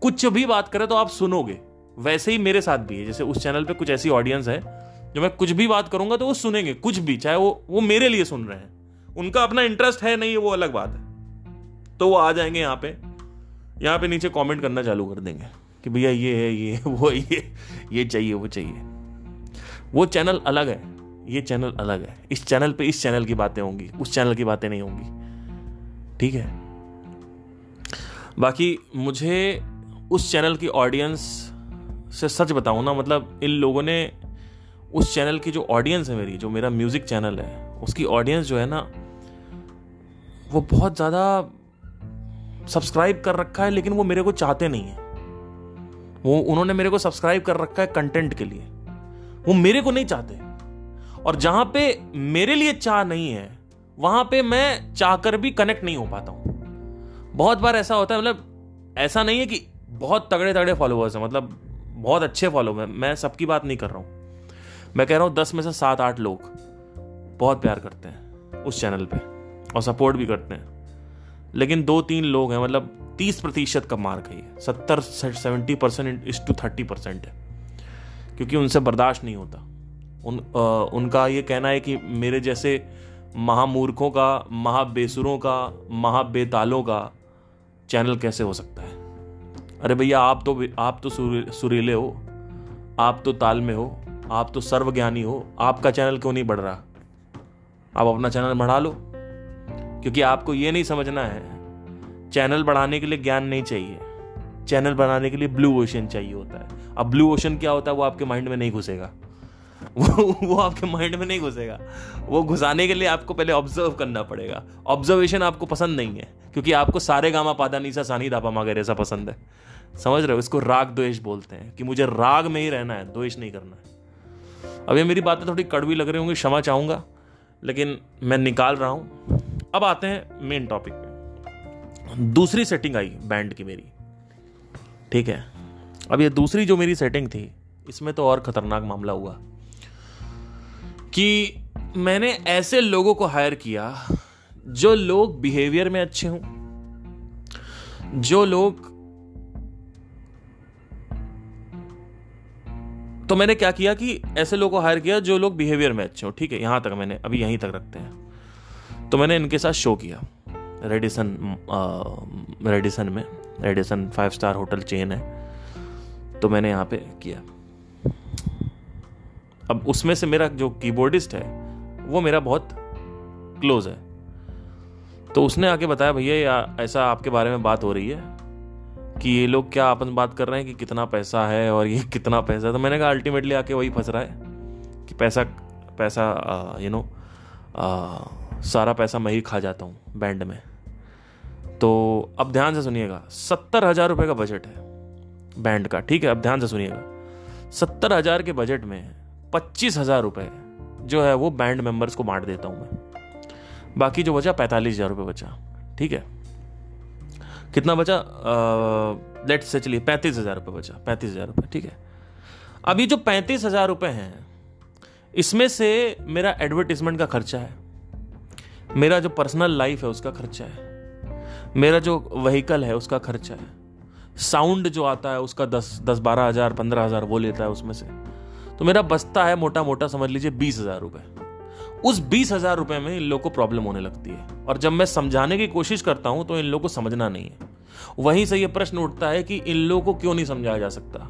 कुछ भी बात करें तो आप सुनोगे। वैसे ही मेरे साथ भी है, जैसे उस चैनल पे कुछ ऐसी ऑडियंस है, जो मैं कुछ भी बात करूँगा तो वो सुनेंगे, कुछ भी, चाहे वो वो मेरे लिए सुन रहे हैं। उनका अपना इंटरेस्ट है नहीं, वो अलग बात है। तो वो आ जाएँगे यहाँ पे यहाँ पे नीचे कमेंट करना चालू कर देंगे, कि भैया ये है, ये वो ये ये चाहिए, वो चाहिए। वो चैनल अलग है। ये चैनल अलग है। इस चैनल पे इस चैनल की बातें होंगी, उस चैनल की बातें नहीं होंगी। ठीक है? बाकी मुझे उस चैनल की ऑडियंस से सच बताऊँ ना मतलब इन लोगों ने उस चैनल की जो ऑडियंस है मेरी, जो मेरा म्यूज़िक चैनल है, उसकी ऑडियंस जो है ना, वो बहुत ज़्यादा सब्सक्राइब कर रखा है, लेकिन वो मेरे को चाहते नहीं है। वो, उन्होंने मेरे को सब्सक्राइब कर रखा है कंटेंट के लिए। वो मेरे को नहीं चाहते। और जहाँ पे मेरे लिए चाह नहीं है, वहाँ पे मैं चाहकर भी कनेक्ट नहीं हो पाता हूँ। बहुत बार ऐसा होता है मतलब ऐसा नहीं है कि बहुत तगड़े तगड़े फॉलोअर्स हैं मतलब बहुत अच्छे फॉलो हैं मैं सबकी बात नहीं कर रहा हूँ। मैं कह रहा हूँ, दस में से सात, आठ लोग बहुत प्यार करते हैं उस चैनल पे और सपोर्ट भी करते हैं। लेकिन दो तीन लोग हैं मतलब तीस प्रतिशत का मार्क है सत्तर सेवेंटी परसेंट इस टू थर्टी परसेंट है। क्योंकि उनसे बर्दाश्त नहीं होता। उन आ, उनका ये कहना है कि मेरे जैसे महामूर्खों का महाबेसुरों का महाबेतालों का चैनल कैसे हो सकता है? अरे भैया आप तो आप तो सुरीले हो आप तो ताल में हो आप तो सर्वज्ञानी हो आपका चैनल क्यों नहीं बढ़ रहा? आप अपना चैनल बढ़ा लो। क्योंकि आपको ये नहीं समझना है चैनल बढ़ाने के लिए ज्ञान नहीं चाहिए। चैनल बनाने के लिए ब्लू ओशन चाहिए होता है। अब ब्लू ओशन क्या होता है, वो आपके माइंड में नहीं घुसेगा। वो वो आपके माइंड में नहीं घुसेगा। वो घुसाने के लिए आपको पहले ऑब्ज़र्व करना पड़ेगा। ऑब्जर्वेशन आपको पसंद नहीं है, क्योंकि आपको सारे गामा पादा नीसा सानी दापा मागर ऐसा पसंद है। समझ रहे हो? इसको राग द्वेष बोलते हैं, कि मुझे राग में ही रहना है, द्वेष नहीं करना है। अब ये मेरी बातें थोड़ी कड़वी लग रही होंगी, क्षमा चाहूँगा, लेकिन मैं निकाल रहा हूँ। अब आते हैं मेन टॉपिक पे। दूसरी सेटिंग आई बैंड की मेरी। ठीक है? अब ये दूसरी जो मेरी सेटिंग थी, इसमें तो और खतरनाक मामला हुआ कि मैंने ऐसे लोगों को हायर किया जो लोग बिहेवियर में अच्छे हों, जो लोग तो मैंने क्या किया कि ऐसे लोगों को हायर किया जो लोग बिहेवियर में अच्छे हों, ठीक है? यहाँ तक मैंने, अभी यहीं तक रखते हैं। तो मैंने इनके साथ शो किया रेडिसन रेडिसन में। Radisson five star hotel chain है तो मैंने यहाँ पे किया। अब उसमें से मेरा जो कीबोर्डिस्ट है, वो मेरा बहुत क्लोज है। तो उसने आके बताया, भैया ऐसा आपके बारे में बात हो रही है कि ये लोग क्या आपस बात कर रहे हैं कि कितना पैसा है और ये कितना पैसा है? तो मैंने कहा अल्टीमेटली आके वही फंस रहा है कि पैसा पैसा यू नो सारा पैसा मैं ही खा जाता हूँ बैंड में। तो अब ध्यान से सुनिएगा, सत्तर हज़ार रुपये का बजट है बैंड का, ठीक है? अब ध्यान से सुनिएगा, सत्तर हज़ार के बजट में पच्चीस हज़ार रुपये जो है वो बैंड मेंबर्स को बांट देता हूँ मैं। बाकी जो बचा, पैंतालीस हज़ार रुपये बचा, ठीक है? कितना बचा? लेट से चलिए, पैंतीस हज़ार रुपये बचा, पैंतीस हज़ार रुपये ठीक है? अभी जो पैंतीस हज़ार रुपये हैं, इसमें से मेरा एडवर्टीजमेंट का खर्चा है, मेरा जो पर्सनल लाइफ है उसका खर्चा है। मेरा जो वहीकल है, उसका खर्चा है। साउंड जो आता है, उसका दस दस बारह हज़ार, पंद्रह हज़ार, वो लेता है उसमें से। तो मेरा बचता है मोटा मोटा समझ लीजिए, बीस हज़ार रुपए। उस बीस हज़ार रुपए में इन लोग को प्रॉब्लम होने लगती है। और जब मैं समझाने की कोशिश करता हूँ तो इन लोग को समझना नहीं है। वहीं से यह प्रश्न उठता है कि इन लोगों को क्यों नहीं समझाया जा सकता?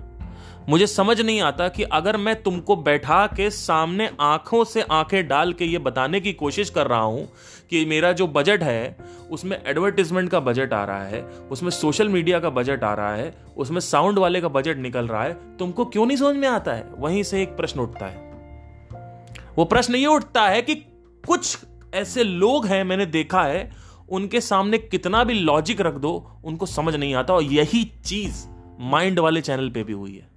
मुझे समझ नहीं आता कि अगर मैं तुमको बैठा के सामने आँखों से आँखें डाल के ये बताने की कोशिश कर रहा हूँ कि मेरा जो बजट है, उसमें एडवर्टीजमेंट का बजट आ रहा है, उसमें सोशल मीडिया का बजट आ रहा है, उसमें साउंड वाले का बजट निकल रहा है, तुमको क्यों नहीं समझ में आता है? वहीं से एक प्रश्न उठता है। वो प्रश्न ये उठता है कि कुछ ऐसे लोग हैं, मैंने देखा है, उनके सामने कितना भी लॉजिक रख दो, उनको समझ नहीं आता और यही चीज़ माइंड वाले चैनल पे भी हुई है।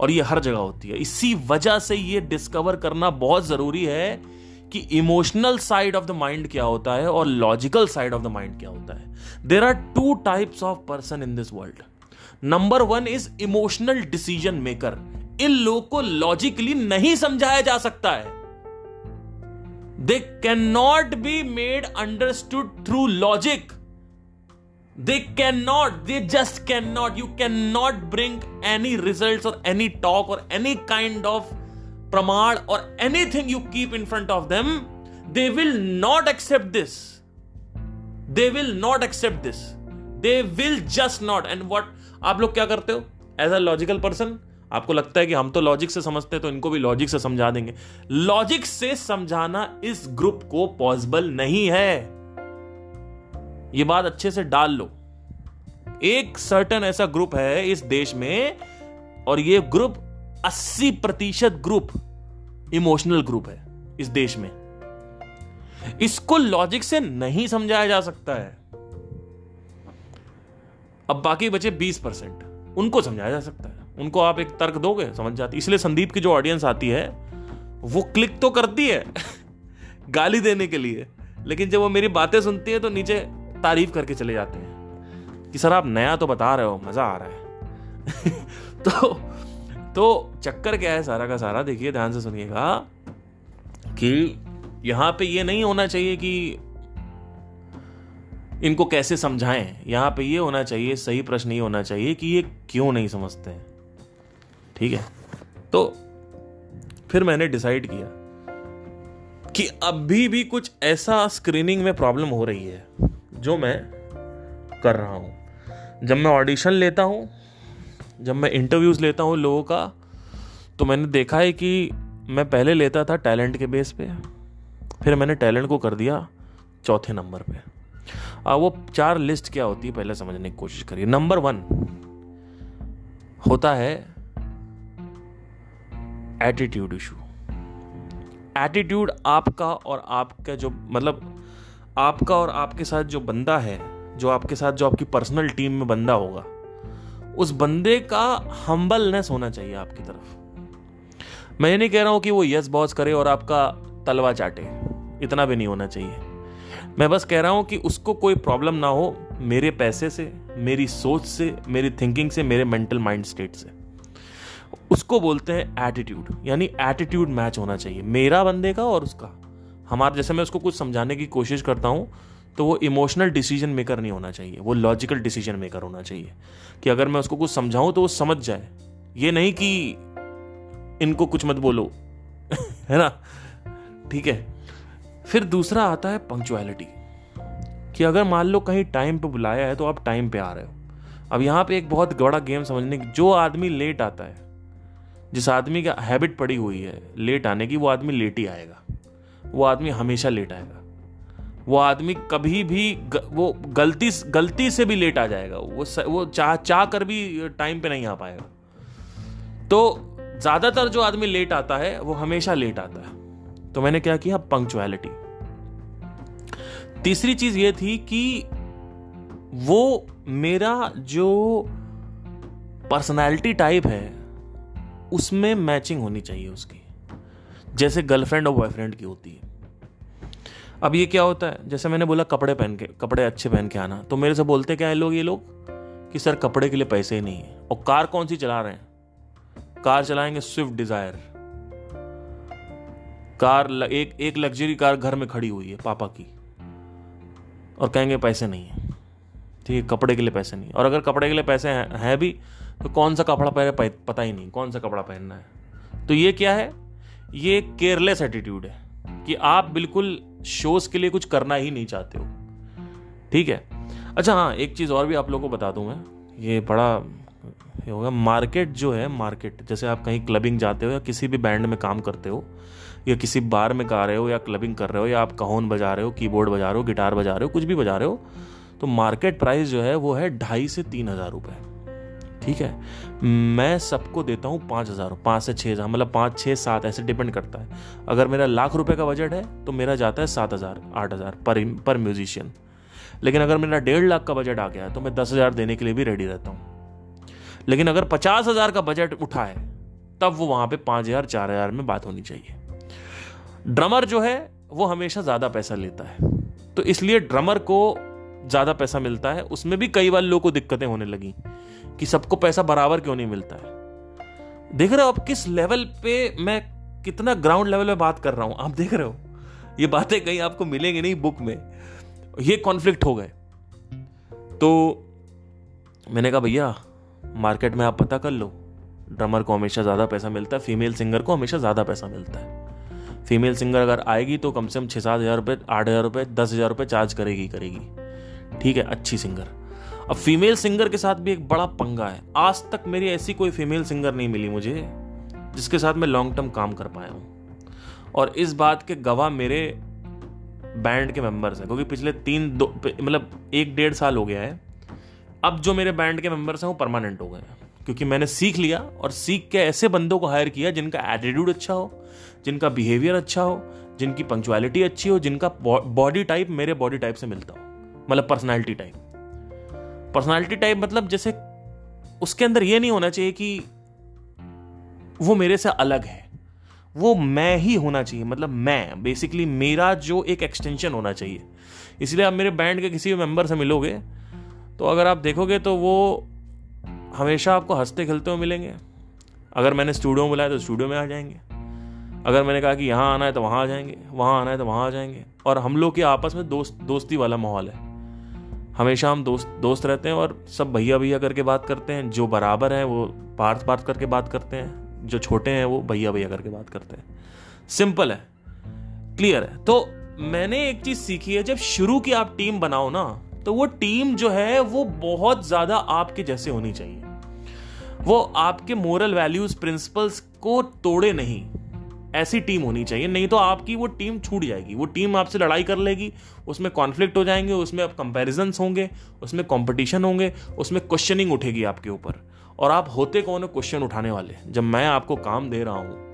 और ये हर जगह होती है। इसी वजह से ये डिस्कवर करना बहुत ज़रूरी है कि emotional side of the mind क्या होता है और logical side of the mind क्या होता है। There are two types of person in this world number one is emotional decision maker इन लोगों को लॉजिकली नहीं समझाया जा सकता है। They can not be made understood through logic they can not they just can not you can not bring any result और any talk और any kind of प्रमाण और anything you keep in front of them they will not accept this they will not accept this they will just not and what आप लोग क्या करते हो? As a logical person आपको लगता है कि हम तो लॉजिक से समझते हैं तो इनको भी लॉजिक से समझा देंगे। लॉजिक से समझाना इस ग्रुप को पॉसिबल नहीं है। ये बात अच्छे से डाल लो। एक सर्टन ऐसा ग्रुप है इस देश में, और ये ग्रुप 80 प्रतिशत ग्रुप इमोशनल ग्रुप है इस देश में। इसको लॉजिक से नहीं समझाया जा सकता है। अब बाकी बचे 20 परसेंट उनको समझाया जा सकता है। उनको आप एक तर्क दोगे, समझ जाती। इसलिए संदीप की जो ऑडियंस आती है, वो क्लिक तो करती है गाली देने के लिए। लेकिन जब वो मेरी बातें सुनती है तो नीचे तारीफ़ करके चले जाते हैं कि, सर, आप नया तो बता रहे हो, मज़ा आ रहा है। तो तो चक्कर क्या है सारा का सारा? देखिए, ध्यान से सुनिएगा कि यहाँ पे ये नहीं होना चाहिए कि इनको कैसे समझाएँ। यहाँ पे ये होना चाहिए, सही प्रश्न ये होना चाहिए कि ये क्यों नहीं समझते हैं। ठीक है? तो फिर मैंने डिसाइड किया कि अभी भी कुछ ऐसा स्क्रीनिंग में प्रॉब्लम हो रही है जो मैं कर रहा हूँ। जब मैं ऑडिशन लेता हूँ जब मैं इंटरव्यूज़ लेता हूँ लोगों का तो मैंने देखा है कि मैं पहले लेता था टैलेंट के बेस पे फिर मैंने टैलेंट को कर दिया चौथे नंबर पे। आ, वो चार लिस्ट क्या होती है पहले समझने की कोशिश करिए। नंबर वन होता है एटीट्यूड इशू एटीट्यूड आपका और आपका जो मतलब आपका और आपके साथ जो बंदा है जो आपके साथ जो आपकी पर्सनल टीम में बंदा होगा उस बंदे का हम्बलनेस होना चाहिए आपकी तरफ़। मैं ये नहीं कह रहा हूँ कि वो यस बॉस करे और आपका तलवा चाटे। इतना भी नहीं होना चाहिए। मैं बस कह रहा हूँ कि उसको कोई प्रॉब्लम ना हो मेरे पैसे से, मेरी सोच से, मेरी थिंकिंग से, मेरे मेंटल माइंड स्टेट से। उसको बोलते हैं एटीट्यूड यानी एटीट्यूड मैच होना चाहिए। मेरा बंदे का और उसका। हमारा जैसे मैं उसको कुछ समझाने की कोशिश करता हूँ तो वो इमोशनल डिसीज़न मेकर नहीं होना चाहिए, वो लॉजिकल डिसीज़न मेकर होना चाहिए कि अगर मैं उसको कुछ समझाऊं तो वो समझ जाए। ये नहीं कि इनको कुछ मत बोलो, है ना? ठीक है। फिर दूसरा आता है पंक्चुअलिटी कि अगर मान लो कहीं टाइम पे बुलाया है तो आप टाइम पे आ रहे हो। अब यहाँ पे एक बहुत बड़ा गेम समझने की जो आदमी लेट आता है, जिस आदमी का हैबिट पड़ी हुई है लेट आने की, वो आदमी लेट ही आएगा। वो आदमी हमेशा लेट आएगा। वो आदमी कभी भी ग, वो गलती गलती से भी लेट आ जाएगा। वो स, वो चाह चाह कर भी टाइम पे नहीं आ पाएगा। तो ज़्यादातर जो आदमी लेट आता है वो हमेशा लेट आता है। तो मैंने क्या किया? पंक्चुअलिटी तीसरी चीज़ ये थी कि वो मेरा जो पर्सनालिटी टाइप है उसमें मैचिंग होनी चाहिए उसकी। जैसे गर्लफ्रेंड और बॉयफ्रेंड की होती है। अब ये क्या होता है? जैसे मैंने बोला कपड़े पहन के, कपड़े अच्छे पहन के आना तो मेरे से बोलते क्या है लोग ये लोग? कि सर, कपड़े के लिए पैसे ही नहीं है। और कार कौन सी चला रहे हैं? कार चलाएँगे स्विफ्ट डिज़ायर। कार एक एक लग्जरी कार घर में खड़ी हुई है, पापा की। और कहेंगे पैसे नहीं है। ठीक है, कपड़े के लिए पैसे नहीं और अगर कपड़े के लिए पैसे हैं, है भी तो कौन सा कपड़ा पहने पता ही नहीं, कौन सा कपड़ा पहनना है? तो ये क्या है? ये केयरलेस एटीट्यूड है, कि आप बिल्कुल शोज़ के लिए कुछ करना ही नहीं चाहते हो। ठीक है? अच्छा हाँ एक चीज़ और भी आप लोगों को बता दूँ मैं। ये बड़ा ये होगा, मार्केट जो है, मार्केट, जैसे आप कहीं क्लबिंग जाते हो या किसी भी बैंड में काम करते हो, या किसी बार में गा रहे हो, या क्लबिंग कर रहे हो, या आप कहोन बजा रहे हो, कीबोर्ड बजा रहे हो, गिटार बजा रहे हो, कुछ भी बजा रहे हो तो मार्केट प्राइस जो है, वो है ढाई से तीन हज़ार रुपये ठीक है? मैं सबको देता हूँ पाँच हज़ार पाँच से छः हज़ार मतलब पाँच छः सात, ऐसे डिपेंड करता है। अगर मेरा लाख रुपए का बजट है तो मेरा जाता है सात हज़ार, आठ हज़ार पर पर म्यूजिशियन। लेकिन अगर मेरा डेढ़ लाख का बजट आ गया तो मैं दस हज़ार देने के लिए भी रेडी रहता हूँ। लेकिन अगर पचास हज़ार का बजट उठा है, तब वो वहाँ पे पाँच हज़ार, चार हज़ार में बात होनी चाहिए। ड्रमर जो है, वो हमेशा ज़्यादा पैसा लेता है। तो इसलिए ड्रमर को ज़्यादा पैसा मिलता है, उसमें भी कई बार लोगों को दिक्कतें होने लगी। कि सबको पैसा बराबर क्यों नहीं मिलता है? देख रहे हो आप किस लेवल पे मैं कितना ग्राउंड लेवल पे बात कर रहा हूँ? आप देख रहे हो? ये बातें कहीं आपको मिलेंगी नहीं बुक में। ये कॉन्फ्लिक्ट हो गए। तो मैंने कहा, भैया मार्केट में आप पता कर लो। ड्रमर को हमेशा ज़्यादा पैसा मिलता है फीमेल सिंगर को हमेशा ज़्यादा पैसा मिलता है। फीमेल सिंगर अगर आएगी तो कम से कम छः सात हज़ार रुपये, आठ हज़ार रुपये, दस हज़ार रुपये चार्ज करेगी करेगी। ठीक है, अच्छी सिंगर अब फीमेल सिंगर के साथ भी एक बड़ा पंगा है। आज तक मेरी ऐसी कोई फीमेल सिंगर नहीं मिली मुझे, जिसके साथ मैं लॉन्ग टर्म काम कर पाया हूँ। और इस बात के गवाह मेरे बैंड के मेंबर्स हैं, क्योंकि पिछले तीन दो मतलब एक डेढ़ साल हो गया है। अब जो मेरे बैंड के मेंबर्स हैं, वो परमानेंट हो गए हैं, क्योंकि मैंने सीख लिया और सीख के ऐसे बंदों को हायर किया जिनका एटीट्यूड अच्छा हो, जिनका बिहेवियर अच्छा हो, जिनकी पंक्चुअलिटी अच्छी हो, जिनका बॉडी टाइप मेरे बॉडी टाइप से मिलता हो मतलब पर्सनैलिटी टाइप पर्सनैलिटी टाइप मतलब जैसे उसके अंदर ये नहीं होना चाहिए कि वो मेरे से अलग है। वो मैं ही होना चाहिए मतलब मैं। बेसिकली मेरा जो एक एक्सटेंशन होना चाहिए। इसलिए आप मेरे बैंड के किसी भी मेंबर से मिलोगे तो अगर आप देखोगे तो वो हमेशा आपको हँसते खेलते हुए मिलेंगे। अगर मैंने स्टूडियो में बुलाया तो स्टूडियो में आ जाएँगे। अगर मैंने कहा कि यहाँ आना है तो वहाँ आ जाएँगे, वहाँ आना है तो वहाँ आ जाएँगे। और हम लोग के आपस में दोस्त, दोस्ती वाला माहौल है। हमेशा हम दोस्त दोस्त रहते हैं और सब भैया भैया करके बात करते हैं। जो बराबर हैं, वो पार्थ पार्थ करके बात करते हैं। जो छोटे हैं, वो भैया भैया करके बात करते हैं। सिंपल है, क्लियर है। तो मैंने एक चीज़ सीखी है, जब शुरू की आप टीम बनाओ ना तो वो टीम जो है, वो बहुत ज़्यादा आपके जैसे होनी चाहिए। वो आपके मोरल वैल्यूज़, प्रिंसिपल्स को तोड़े नहीं। ऐसी टीम होनी चाहिए, नहीं तो आपकी वो टीम छूट जाएगी। वो टीम आपसे लड़ाई कर लेगी, उसमें कॉन्फ्लिक्ट हो जाएँगे, उसमें आप कंपेरिजन होंगे, उसमें कॉम्पिटिशन होंगे, उसमें क्वेश्चनिंग उठेगी आपके ऊपर। और आप होते कौन हो? क्वेश्चन उठाने वाले। जब मैं आपको काम दे रहा हूँ,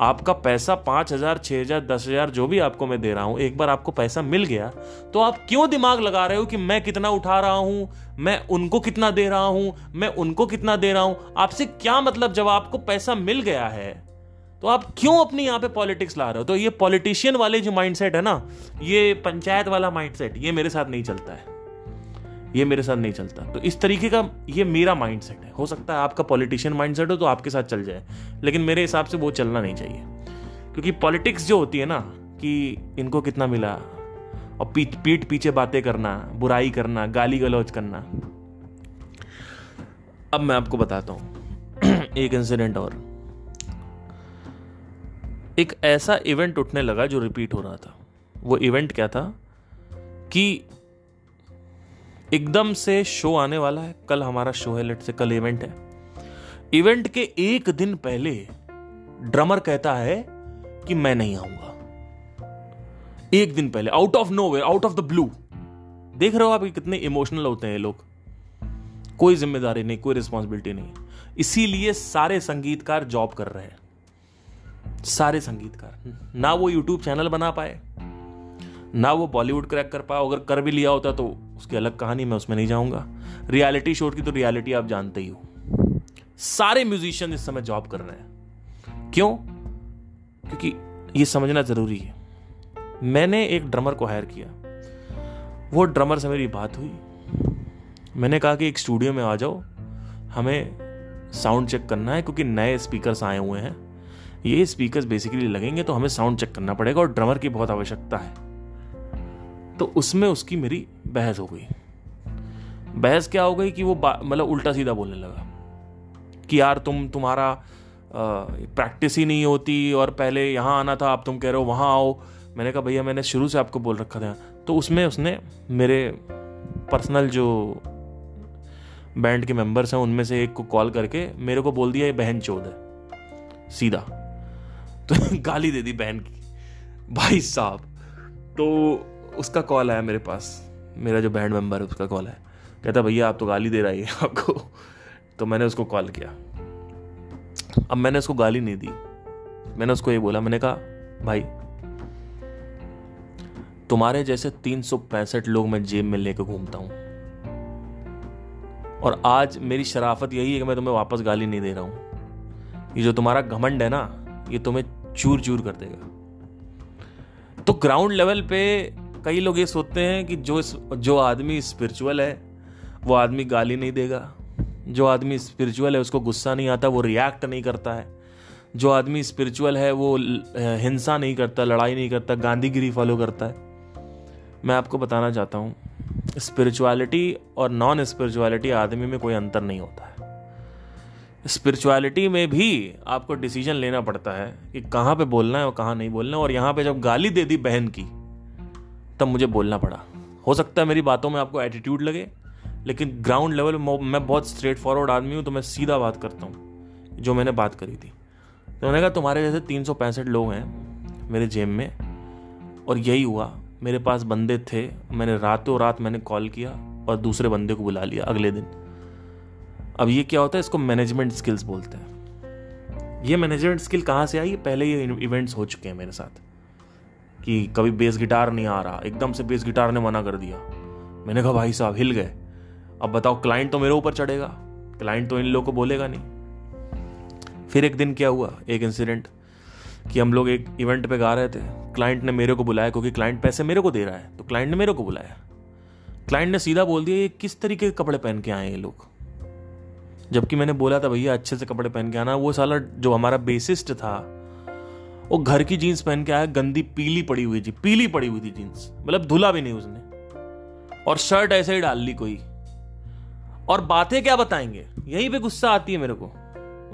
आपका पैसा पाँच हज़ार, छह हज़ार, दस हज़ार, जो भी आपको मैं दे रहा हूँ, एक बार आपको पैसा मिल गया तो आप क्यों दिमाग लगा रहे हो कि मैं कितना उठा रहा हूँ, मैं उनको कितना दे रहा हूँ, मैं उनको कितना दे रहा हूँ? आपसे क्या मतलब जब आपको पैसा मिल गया है? तो आप क्यों अपनी यहाँ पे पॉलिटिक्स ला रहे हो? तो ये पॉलिटिशियन वाले जो माइंडसेट है ना, ये पंचायत वाला माइंडसेट ये मेरे साथ नहीं चलता है। ये मेरे साथ नहीं चलता। तो इस तरीके का ये मेरा माइंड सेट है। हो सकता है आपका पॉलिटिशियन माइंड सेट हो तो आपके साथ चल जाए, लेकिन मेरे हिसाब से वो चलना नहीं चाहिए। क्योंकि पॉलिटिक्स जो होती है ना, कि इनको कितना मिला, और पीठ पीठ पीछे बातें करना, बुराई करना, गाली गलौज करना। अब मैं आपको बताता हूँ। एक इंसिडेंट और। एक ऐसा इवेंट उठने लगा जो रिपीट हो रहा था। वो इवेंट क्या था? कि एकदम से शो आने वाला है। कल हमारा शो है लेट से कल इवेंट है। इवेंट के एक दिन पहले ड्रमर कहता है कि मैं नहीं आऊँगा। एक दिन पहले out of no way out of the blue देख रहे हो आप कितने इमोशनल होते हैं लोग। कोई ज़िम्मेदारी नहीं, कोई रिस्पॉन्सिबिलिटी नहीं। इसीलिए सारे संगीतकार जॉब कर रहे हैं। सारे संगीतकार। ना वो यूट्यूब चैनल बना पाए, ना वो बॉलीवुड क्रैक कर पाओ अगर कर भी लिया होता तो उसकी अलग कहानी मैं उसमें नहीं जाऊँगा। रियलिटी शो की तो रियलिटी आप जानते ही हो। सारे म्यूजिशियन इस समय जॉब कर रहे हैं। क्यों? क्योंकि ये समझना ज़रूरी है। मैंने एक ड्रमर को हायर किया। वो ड्रमर से मेरी बात हुई। मैंने कहा कि एक स्टूडियो में आ जाओ, हमें साउंड चेक करना है, क्योंकि नए स्पीकर्स आए हुए हैं। ये स्पीकर्स बेसिकली लगेंगे तो हमें साउंड चेक करना पड़ेगा और ड्रमर की बहुत आवश्यकता है। तो उसमें उसकी मेरी बहस हो गई। बहस क्या हो गई कि वो मतलब उल्टा सीधा बोलने लगा कि यार तुम, तुम्हारा प्रैक्टिस ही नहीं होती और पहले यहाँ आना था, अब तुम कह रहे हो वहाँ आओ। मैंने कहा, भैया, मैंने शुरू से आपको बोल रखा था तो उसमें उसने मेरे पर्सनल जो बैंड के मेंबर्स हैं, उनमें से एक को कॉल करके मेरे को बोल दिया, ये बहन चौध है। सीधा। तो गाली दे दी बहन की। भाई साहब तो उसका कॉल आया मेरे पास। मेरा जो बैंड मेंबर है, उसका कॉल है कहता, भैया, आप तो गाली दे रही है आपको। तो मैंने उसको कॉल किया। अब मैंने उसको गाली नहीं दी। मैंने उसको ये बोला, मैंने कहा, भाई, तुम्हारे जैसे तीन सौ पैंसठ लोग मैं जेब में लेकर घूमता हूँ। और आज मेरी शराफत यही है कि मैं तुम्हें वापस गाली नहीं दे रहा हूँ। ये जो तुम्हारा घमंड है ना, ये तुम्हें चूर चूर कर देगा। तो ग्राउंड लेवल पे कई लोग ये सोचते हैं कि जो जो आदमी स्पिरिचुअल है, वो आदमी गाली नहीं देगा। जो आदमी स्पिरिचुअल है, उसको गुस्सा नहीं आता, वो रिएक्ट नहीं करता है। जो आदमी स्पिरिचुअल है, वो हिंसा नहीं करता, लड़ाई नहीं करता, गांधीगिरी फॉलो करता है। मैं आपको बताना चाहता हूँ स्पिरिचुअलिटी और नॉन स्पिरिचुअलिटी आदमी में कोई अंतर नहीं होता है। स्पिरिचुअलिटी में भी आपको डिसीज़न लेना पड़ता है कि कहाँ पे बोलना है और कहाँ नहीं बोलना है। और यहाँ पे जब गाली दे दी बहन की, तब मुझे बोलना पड़ा। हो सकता है मेरी बातों में आपको एटीट्यूड लगे, लेकिन ग्राउंड लेवल मैं बहुत स्ट्रेट फॉरवर्ड आदमी हूँ तो मैं सीधा बात करता हूँ, जो मैंने बात करी थी। तो मैंने कहा, तुम्हारे जैसे तीन सौ पैंसठ लोग हैं मेरे जेब में, और यही हुआ। मेरे पास बंदे थे, मैंने रातों रात मैंने कॉल किया और दूसरे बंदे को बुला लिया अगले दिन। अब ये क्या होता है, इसको मैनेजमेंट स्किल्स बोलते हैं। ये मैनेजमेंट स्किल कहाँ से आई? पहले ये इवेंट्स हो चुके हैं मेरे साथ। कि कभी बेस गिटार नहीं आ रहा, एकदम से बेस गिटार ने मना कर दिया। मैंने कहा, भाई साहब, हिल गए। अब बताओ क्लाइंट तो मेरे ऊपर चढ़ेगा। क्लाइंट तो इन लोगों को बोलेगा नहीं। फिर एक दिन क्या हुआ? एक इंसिडेंट कि हम लोग एक इवेंट पे गा रहे थे। क्लाइंट ने मेरे को बुलाया, क्योंकि क्लाइंट पैसे मेरे को दे रहा है। तो क्लाइंट ने मेरे को बुलाया। क्लाइंट ने सीधा बोल दिया, ये किस तरीके के कपड़े पहन के आए ये लोग? जबकि मैंने बोला था, भैया, अच्छे से कपड़े पहन के आना। वो साला जो हमारा बेसिस्ट था, वो घर की जीन्स पहन के आया, गंदी पीली पड़ी हुई थी, पीली पड़ी हुई थी जीन्स मतलब धुला भी नहीं उसने। और शर्ट ऐसे ही डाल ली कोई। और बातें क्या बताएँगे? यही पे गुस्सा आती है मेरे को।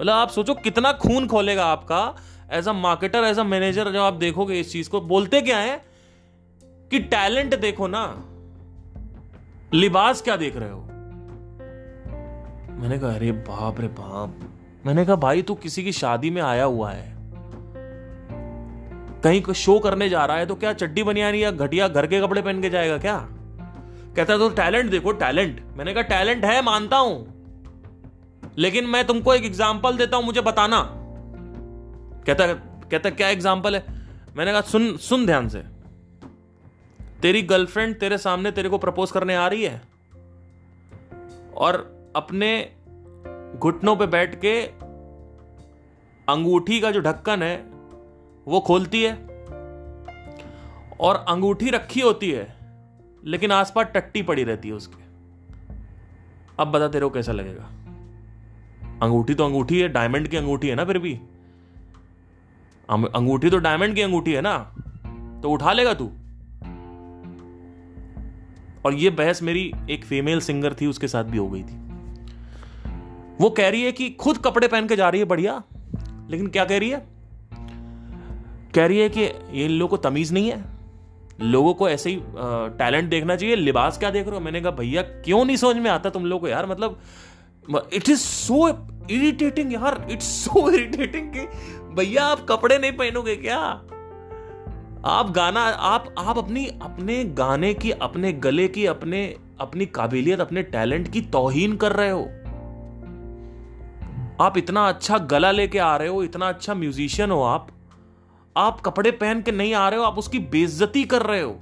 मतलब आप सोचो कितना खून खोलेगा आपका as a marketer as a manager जब आप देखोगे इस चीज़ को। बोलते क्या है कि टैलेंट देखो ना, लिबास क्या देख रहे हो? मैंने कहा, अरे बाप रे बाप। मैंने कहा, भाई, तू किसी की शादी में आया हुआ है। कहीं शो करने जा रहा है तो क्या चड्डी बनियानी या घटिया घर के कपड़े पहन के जाएगा क्या? कहता तो टैलेंट देखो टैलेंट मैंने कहा टैलेंट है, मानता हूँ। लेकिन मैं तुमको एक एग्ज़ाम्पल देता हूँ, मुझे बताना। कहता कहता क्या एग्ज़ाम्पल है? मैंने कहा, सुन सुन ध्यान से। तेरी गर्लफ्रेंड तेरे सामने तेरे को प्रपोज करने आ रही है। और अपने घुटनों पे बैठ के अंगूठी का जो ढक्कन है, वो खोलती है और अंगूठी रखी होती है, लेकिन आसपास टट्टी पड़ी रहती है उसके। अब बता तेरे को कैसा लगेगा? अंगूठी तो अंगूठी है डायमंड की अंगूठी है ना फिर भी? अंगूठी तो डायमंड की अंगूठी है ना? तो उठा लेगा तू। और ये बहस मेरी एक फीमेल सिंगर थी, उसके साथ भी हो गई थी। वो कह रही है कि खुद कपड़े पहन के जा रही है बढ़िया, लेकिन क्या कह रही है? कह रही है कि ये लोगों को तमीज नहीं है। लोगों को ऐसे ही टैलेंट देखना चाहिए। लिबास क्या देख रहे हो? मैंने कहा, भैया, क्यों नहीं समझ में आता तुम लोग को यार? मतलब इट इज़ सो इरिटेटिंग यार इट्स सो इरिटेटिंग कि, भैया, आप कपड़े नहीं पहनोगे क्या? आप गाना, आप आप अपनी, अपने गाने की, अपने गले की, अपने, अपनी काबिलियत, अपने टैलेंट की तोहीन कर रहे हो। आप इतना अच्छा गला लेके आ रहे हो, इतना अच्छा म्यूजिशियन हो आप। आप कपड़े पहन के नहीं आ रहे हो, आप उसकी बेइज्जती कर रहे हो।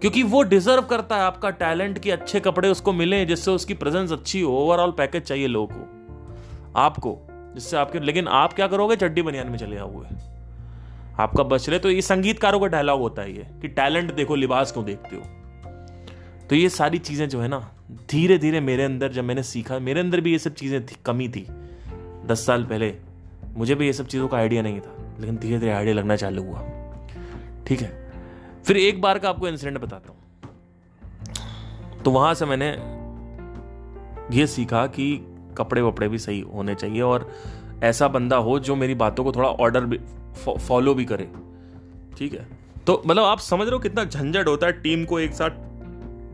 क्योंकि वो डिजर्व करता है आपका टैलेंट कि अच्छे कपड़े उसको मिले, जिससे उसकी प्रेजेंस अच्छी हो, ओवरऑल पैकेज चाहिए लोगों को। आपको, जिससे आपके, लेकिन आप क्या करोगे? चड्डी बनियान में चले जाओगे आपका बच रहे तो ये संगीतकारों का डायलॉग होता है ये, कि टैलेंट देखो, लिबास क्यों देखते हो? तो ये सारी चीज़ें जो है ना धीरे धीरे मेरे अंदर जब मैंने सीखा, मेरे अंदर भी ये सब चीज़ें थी, कमी थी। दस साल पहले मुझे भी ये सब चीज़ों का आइडिया नहीं था, लेकिन धीरे धीरे आइडिया लगना चालू हुआ। ठीक है? फिर एक बार का आपको इंसिडेंट बताता हूँ। तो वहाँ से मैंने ये सीखा कि कपड़े वपड़े भी सही होने चाहिए और ऐसा बंदा हो जो मेरी बातों को थोड़ा ऑर्डर भी फॉलो भी करे। ठीक है? तो मतलब आप समझ रहे हो कितना झंझट होता है टीम को एक साथ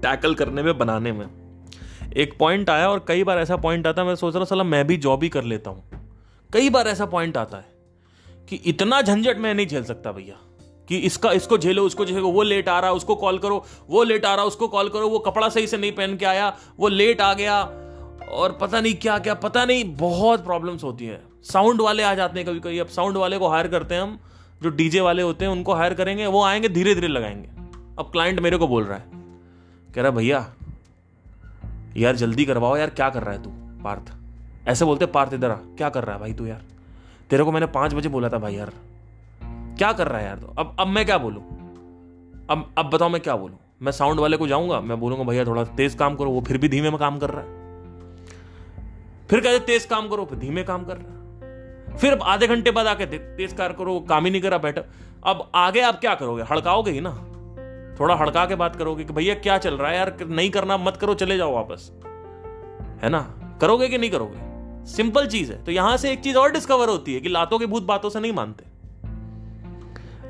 टैकल करने में, बनाने में। एक पॉइंट आया और कई बार ऐसा पॉइंट आता है, मैं सोच रहा हूँ, सला मैं भी जॉब ही कर लेता हूँ। कई बार ऐसा पॉइंट आता है कि इतना झंझट मैं नहीं झेल सकता भैया, कि इसका, इसको झेलो, उसको झेलो, वो लेट आ रहा है उसको कॉल करो, वो लेट आ रहा, उसको कॉल करो, वो कपड़ा सही से नहीं पहन के आया, वो लेट आ गया, और पता नहीं क्या क्या, पता नहीं, बहुत प्रॉब्लम्स होती है। साउंड वाले आ जाते हैं कभी कभी अब साउंड वाले को हायर करते हैं हम, जो डीजे वाले होते हैं, उनको हायर करेंगे, वो आएँगे धीरे धीरे लगाएँगे। अब क्लाइंट मेरे को बोल रहा है कह रहा, भैया, यार जल्दी करवाओ यार, क्या कर रहा है तू, पार्थ? ऐसे बोलते, पार्थ, इधर आ, क्या कर रहा है भाई तू यार? तेरे को मैंने पाँच बजे बोला था भाई यार। क्या कर रहा है यार तो? अब अब मैं क्या बोलूँ? अब अब बताओ मैं क्या बोलूँ? मैं साउंड वाले को जाऊँगा, मैं बोलूँगा, भैया, थोड़ा तेज काम करो, वो फिर भी धीमे में काम कर रहा है। फिर कहते, तेज काम करो, फिर धीमे काम कर रहा है। फिर आधे घंटे बाद आके तेज कार करो, काम ही नहीं करा बैठा। अब आगे आप क्या करोगे? हड़काओगे ही ना। थोड़ा हड़का के बात करोगे कि भैया क्या चल रहा है यार, नहीं करना मत करो, चले जाओ वापस। है ना? करोगे कि नहीं करोगे? सिंपल चीज़ है। तो यहाँ से एक चीज़ और डिस्कवर होती है कि लातों के भूत बातों से नहीं मानते।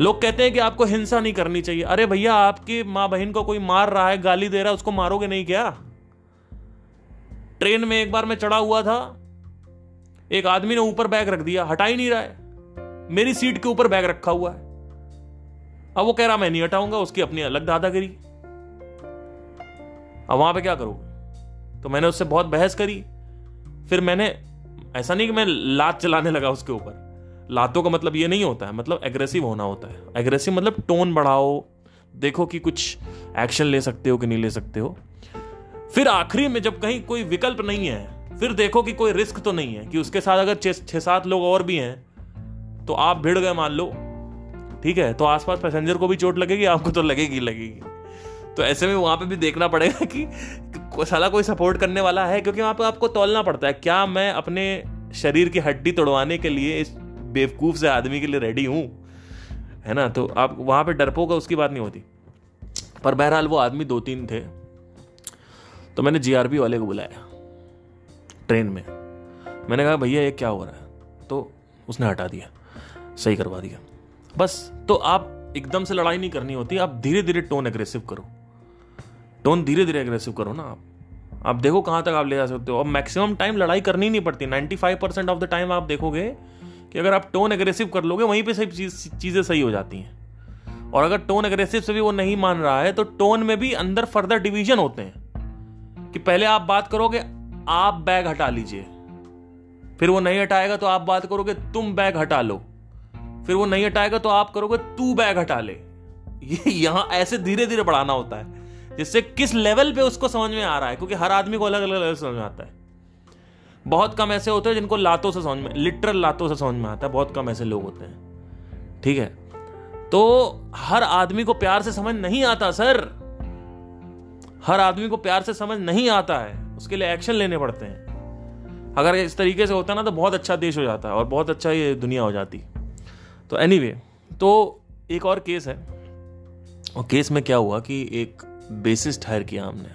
लोग कहते हैं कि आपको हिंसा नहीं करनी चाहिए। अरे भैया, आपकी माँ बहन को कोई मार रहा है, गाली दे रहा है, उसको मारोगे नहीं क्या? ट्रेन में एक बार मैं चढ़ा हुआ था, एक आदमी ने ऊपर बैग रख दिया, हटा ही नहीं रहा है। मेरी सीट के ऊपर बैग रखा हुआ है। अब वो कह रहा, मैं नहीं हटाऊँगा, उसकी अपनी अलग दादागिरी। अब वहाँ पे क्या करोगे तो मैंने उससे बहुत बहस करी। फिर मैंने, ऐसा नहीं कि मैं लात चलाने लगा उसके ऊपर। लातों का मतलब ये नहीं होता है मतलब एग्रेसिव होना होता है। एग्रेसिव मतलब टोन बढ़ाओ, देखो कि कुछ एक्शन ले सकते हो कि नहीं ले सकते हो। फिर आखिरी में जब कहीं कोई विकल्प नहीं है, फिर देखो कि कोई रिस्क तो नहीं है कि उसके साथ अगर छह, सात लोग और भी हैं तो आप भिड़ गए मान लो। ठीक है? तो आसपास पैसेंजर को भी चोट लगेगी, आपको तो लगेगी लगेगी। तो ऐसे में वहाँ पे भी देखना पड़ेगा कि साला कोई सपोर्ट करने वाला है, क्योंकि वहाँ पे आपको तोलना पड़ता है, क्या मैं अपने शरीर की हड्डी तोड़वाने के लिए इस बेवकूफ़ से आदमी के लिए रेडी हूँ? है ना? तो आप वहाँ पे डरपोक उसकी बात नहीं होती। पर बहरहाल वो आदमी दो तीन थे तो मैंने जीआरपी वाले को बुलाया, ट्रेन में। मैंने कहा, भैया, ये क्या हो रहा है? तो उसने हटा दिया, सही करवा दिया। बस तो आप एकदम से लड़ाई नहीं करनी होती, आप धीरे धीरे टोन एग्रेसिव करो। टोन धीरे धीरे एग्रेसिव करो ना आप। आप देखो कहाँ तक आप ले जा सकते हो। अब मैक्सिमम टाइम लड़ाई करनी नहीं पड़ती। 95 परसेंट ऑफ़ द टाइम आप देखोगे कि अगर आप टोन एग्रेसिव कर लोगे, वहीं पे सही चीज़ें सही हो जाती हैं। और अगर टोन एग्रेसिव से भी वो नहीं मान रहा है तो टोन में भी अंदर फर्दर डिवीज़न होते हैं। कि पहले आप बात करोगे, आप बैग हटा लीजिए। फिर वो नहीं हटाएगा तो आप बात करोगे, तुम बैग हटा लो। फिर वो नहीं हटाएगा तो आप करोगे, तू बैग हटा ले। ये यहाँ ऐसे धीरे धीरे बढ़ाना होता है, जिससे किस लेवल पे उसको समझ में आ रहा है, क्योंकि हर आदमी को अलग अलग लेवल समझ में आता है। बहुत कम ऐसे होते हैं जिनको लातों से समझ में, लिटरल लातों से समझ में आता है, बहुत कम ऐसे लोग होते हैं। ठीक है? तो हर आदमी को प्यार से समझ नहीं आता, सर। हर आदमी को प्यार से समझ नहीं आता है, उसके लिए एक्शन लेने पड़ते हैं। अगर इस तरीके से होता ना तो बहुत अच्छा देश हो जाता है और बहुत अच्छा ये दुनिया हो जाती। तो एनी anyway, तो एक और केस है। और केस में क्या हुआ कि एक बेसिस हायर किया हमने।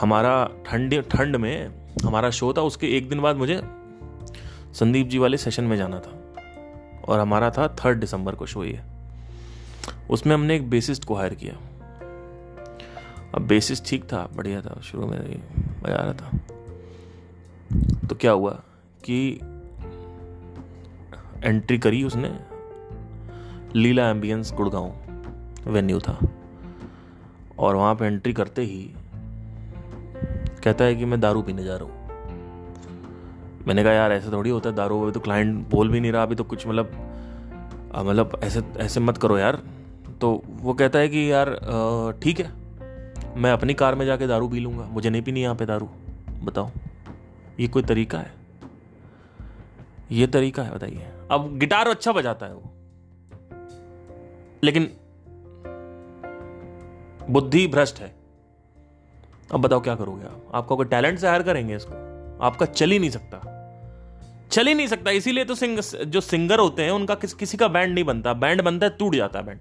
हमारा ठंड ठंड में हमारा शो था उसके एक दिन बाद मुझे संदीप जी वाले सेशन में जाना था। और हमारा था थर्ड दिसंबर को शो ये। उसमें हमने एक बेसिस्ट को हायर किया। अब बेसिस्ट ठीक था बढ़िया था शुरू में बजा रहा था। तो क्या हुआ कि एंट्री करी उसने। लीला एम्बियंस गुड़गांव वेन्यू था। और वहाँ पे एंट्री करते ही कहता है कि मैं दारू पीने जा रहा हूँ। मैंने कहा, यार, ऐसे थोड़ी होता है, दारू अभी तो क्लाइंट बोल भी नहीं रहा, अभी तो कुछ मतलब मतलब ऐसे ऐसे मत करो यार। तो वो कहता है कि, यार ठीक है, मैं अपनी कार में जाके दारू पी लूँगा, मुझे नहीं पीनी यहाँ पे दारू, बताओ, ये कोई तरीका है? ये तरीका है, बताइए। अब गिटार अच्छा बजाता है वो। लेकिन बुद्धि भ्रष्ट है। अब बताओ क्या करोगे आप? आपका कोई टैलेंट से हायर करेंगे इसको? आपका चल ही नहीं सकता। चल ही नहीं सकता। इसीलिए तो सिंग, जो सिंगर होते हैं उनका किस, किसी का बैंड नहीं बनता। बैंड बनता है टूट जाता है बैंड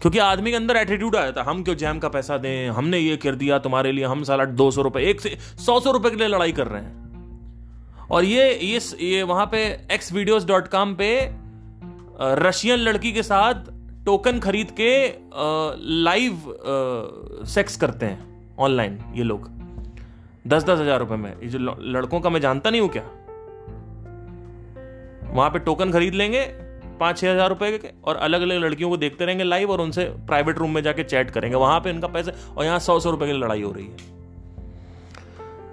क्योंकि आदमी के अंदर एटीट्यूड आ जाता है हम क्यों जैम का पैसा दें? हमने ये कर दिया तुम्हारे लिए हम साला दो सौ रुपए एक से सौ सौ रुपए के लिए लड़ाई कर रहे हैं। और ये ये ये वहाँ पे एक्स वीडियोस डॉट कॉम पे रशियन लड़की के साथ टोकन खरीद के लाइव सेक्स करते हैं ऑनलाइन ये लोग। दस दस हज़ार रुपए में। ये जो लड़कों का मैं जानता नहीं हूँ क्या? वहाँ पे टोकन खरीद लेंगे पाँच छह हज़ार रुपए के, और अलग अलग लड़कियों को देखते रहेंगे लाइव और उनसे प्राइवेट रूम में जाके चैट करेंगे। वहाँ पे इनका पैसे, और यहाँ सौ सौ रुपए की लड़ाई हो रही है।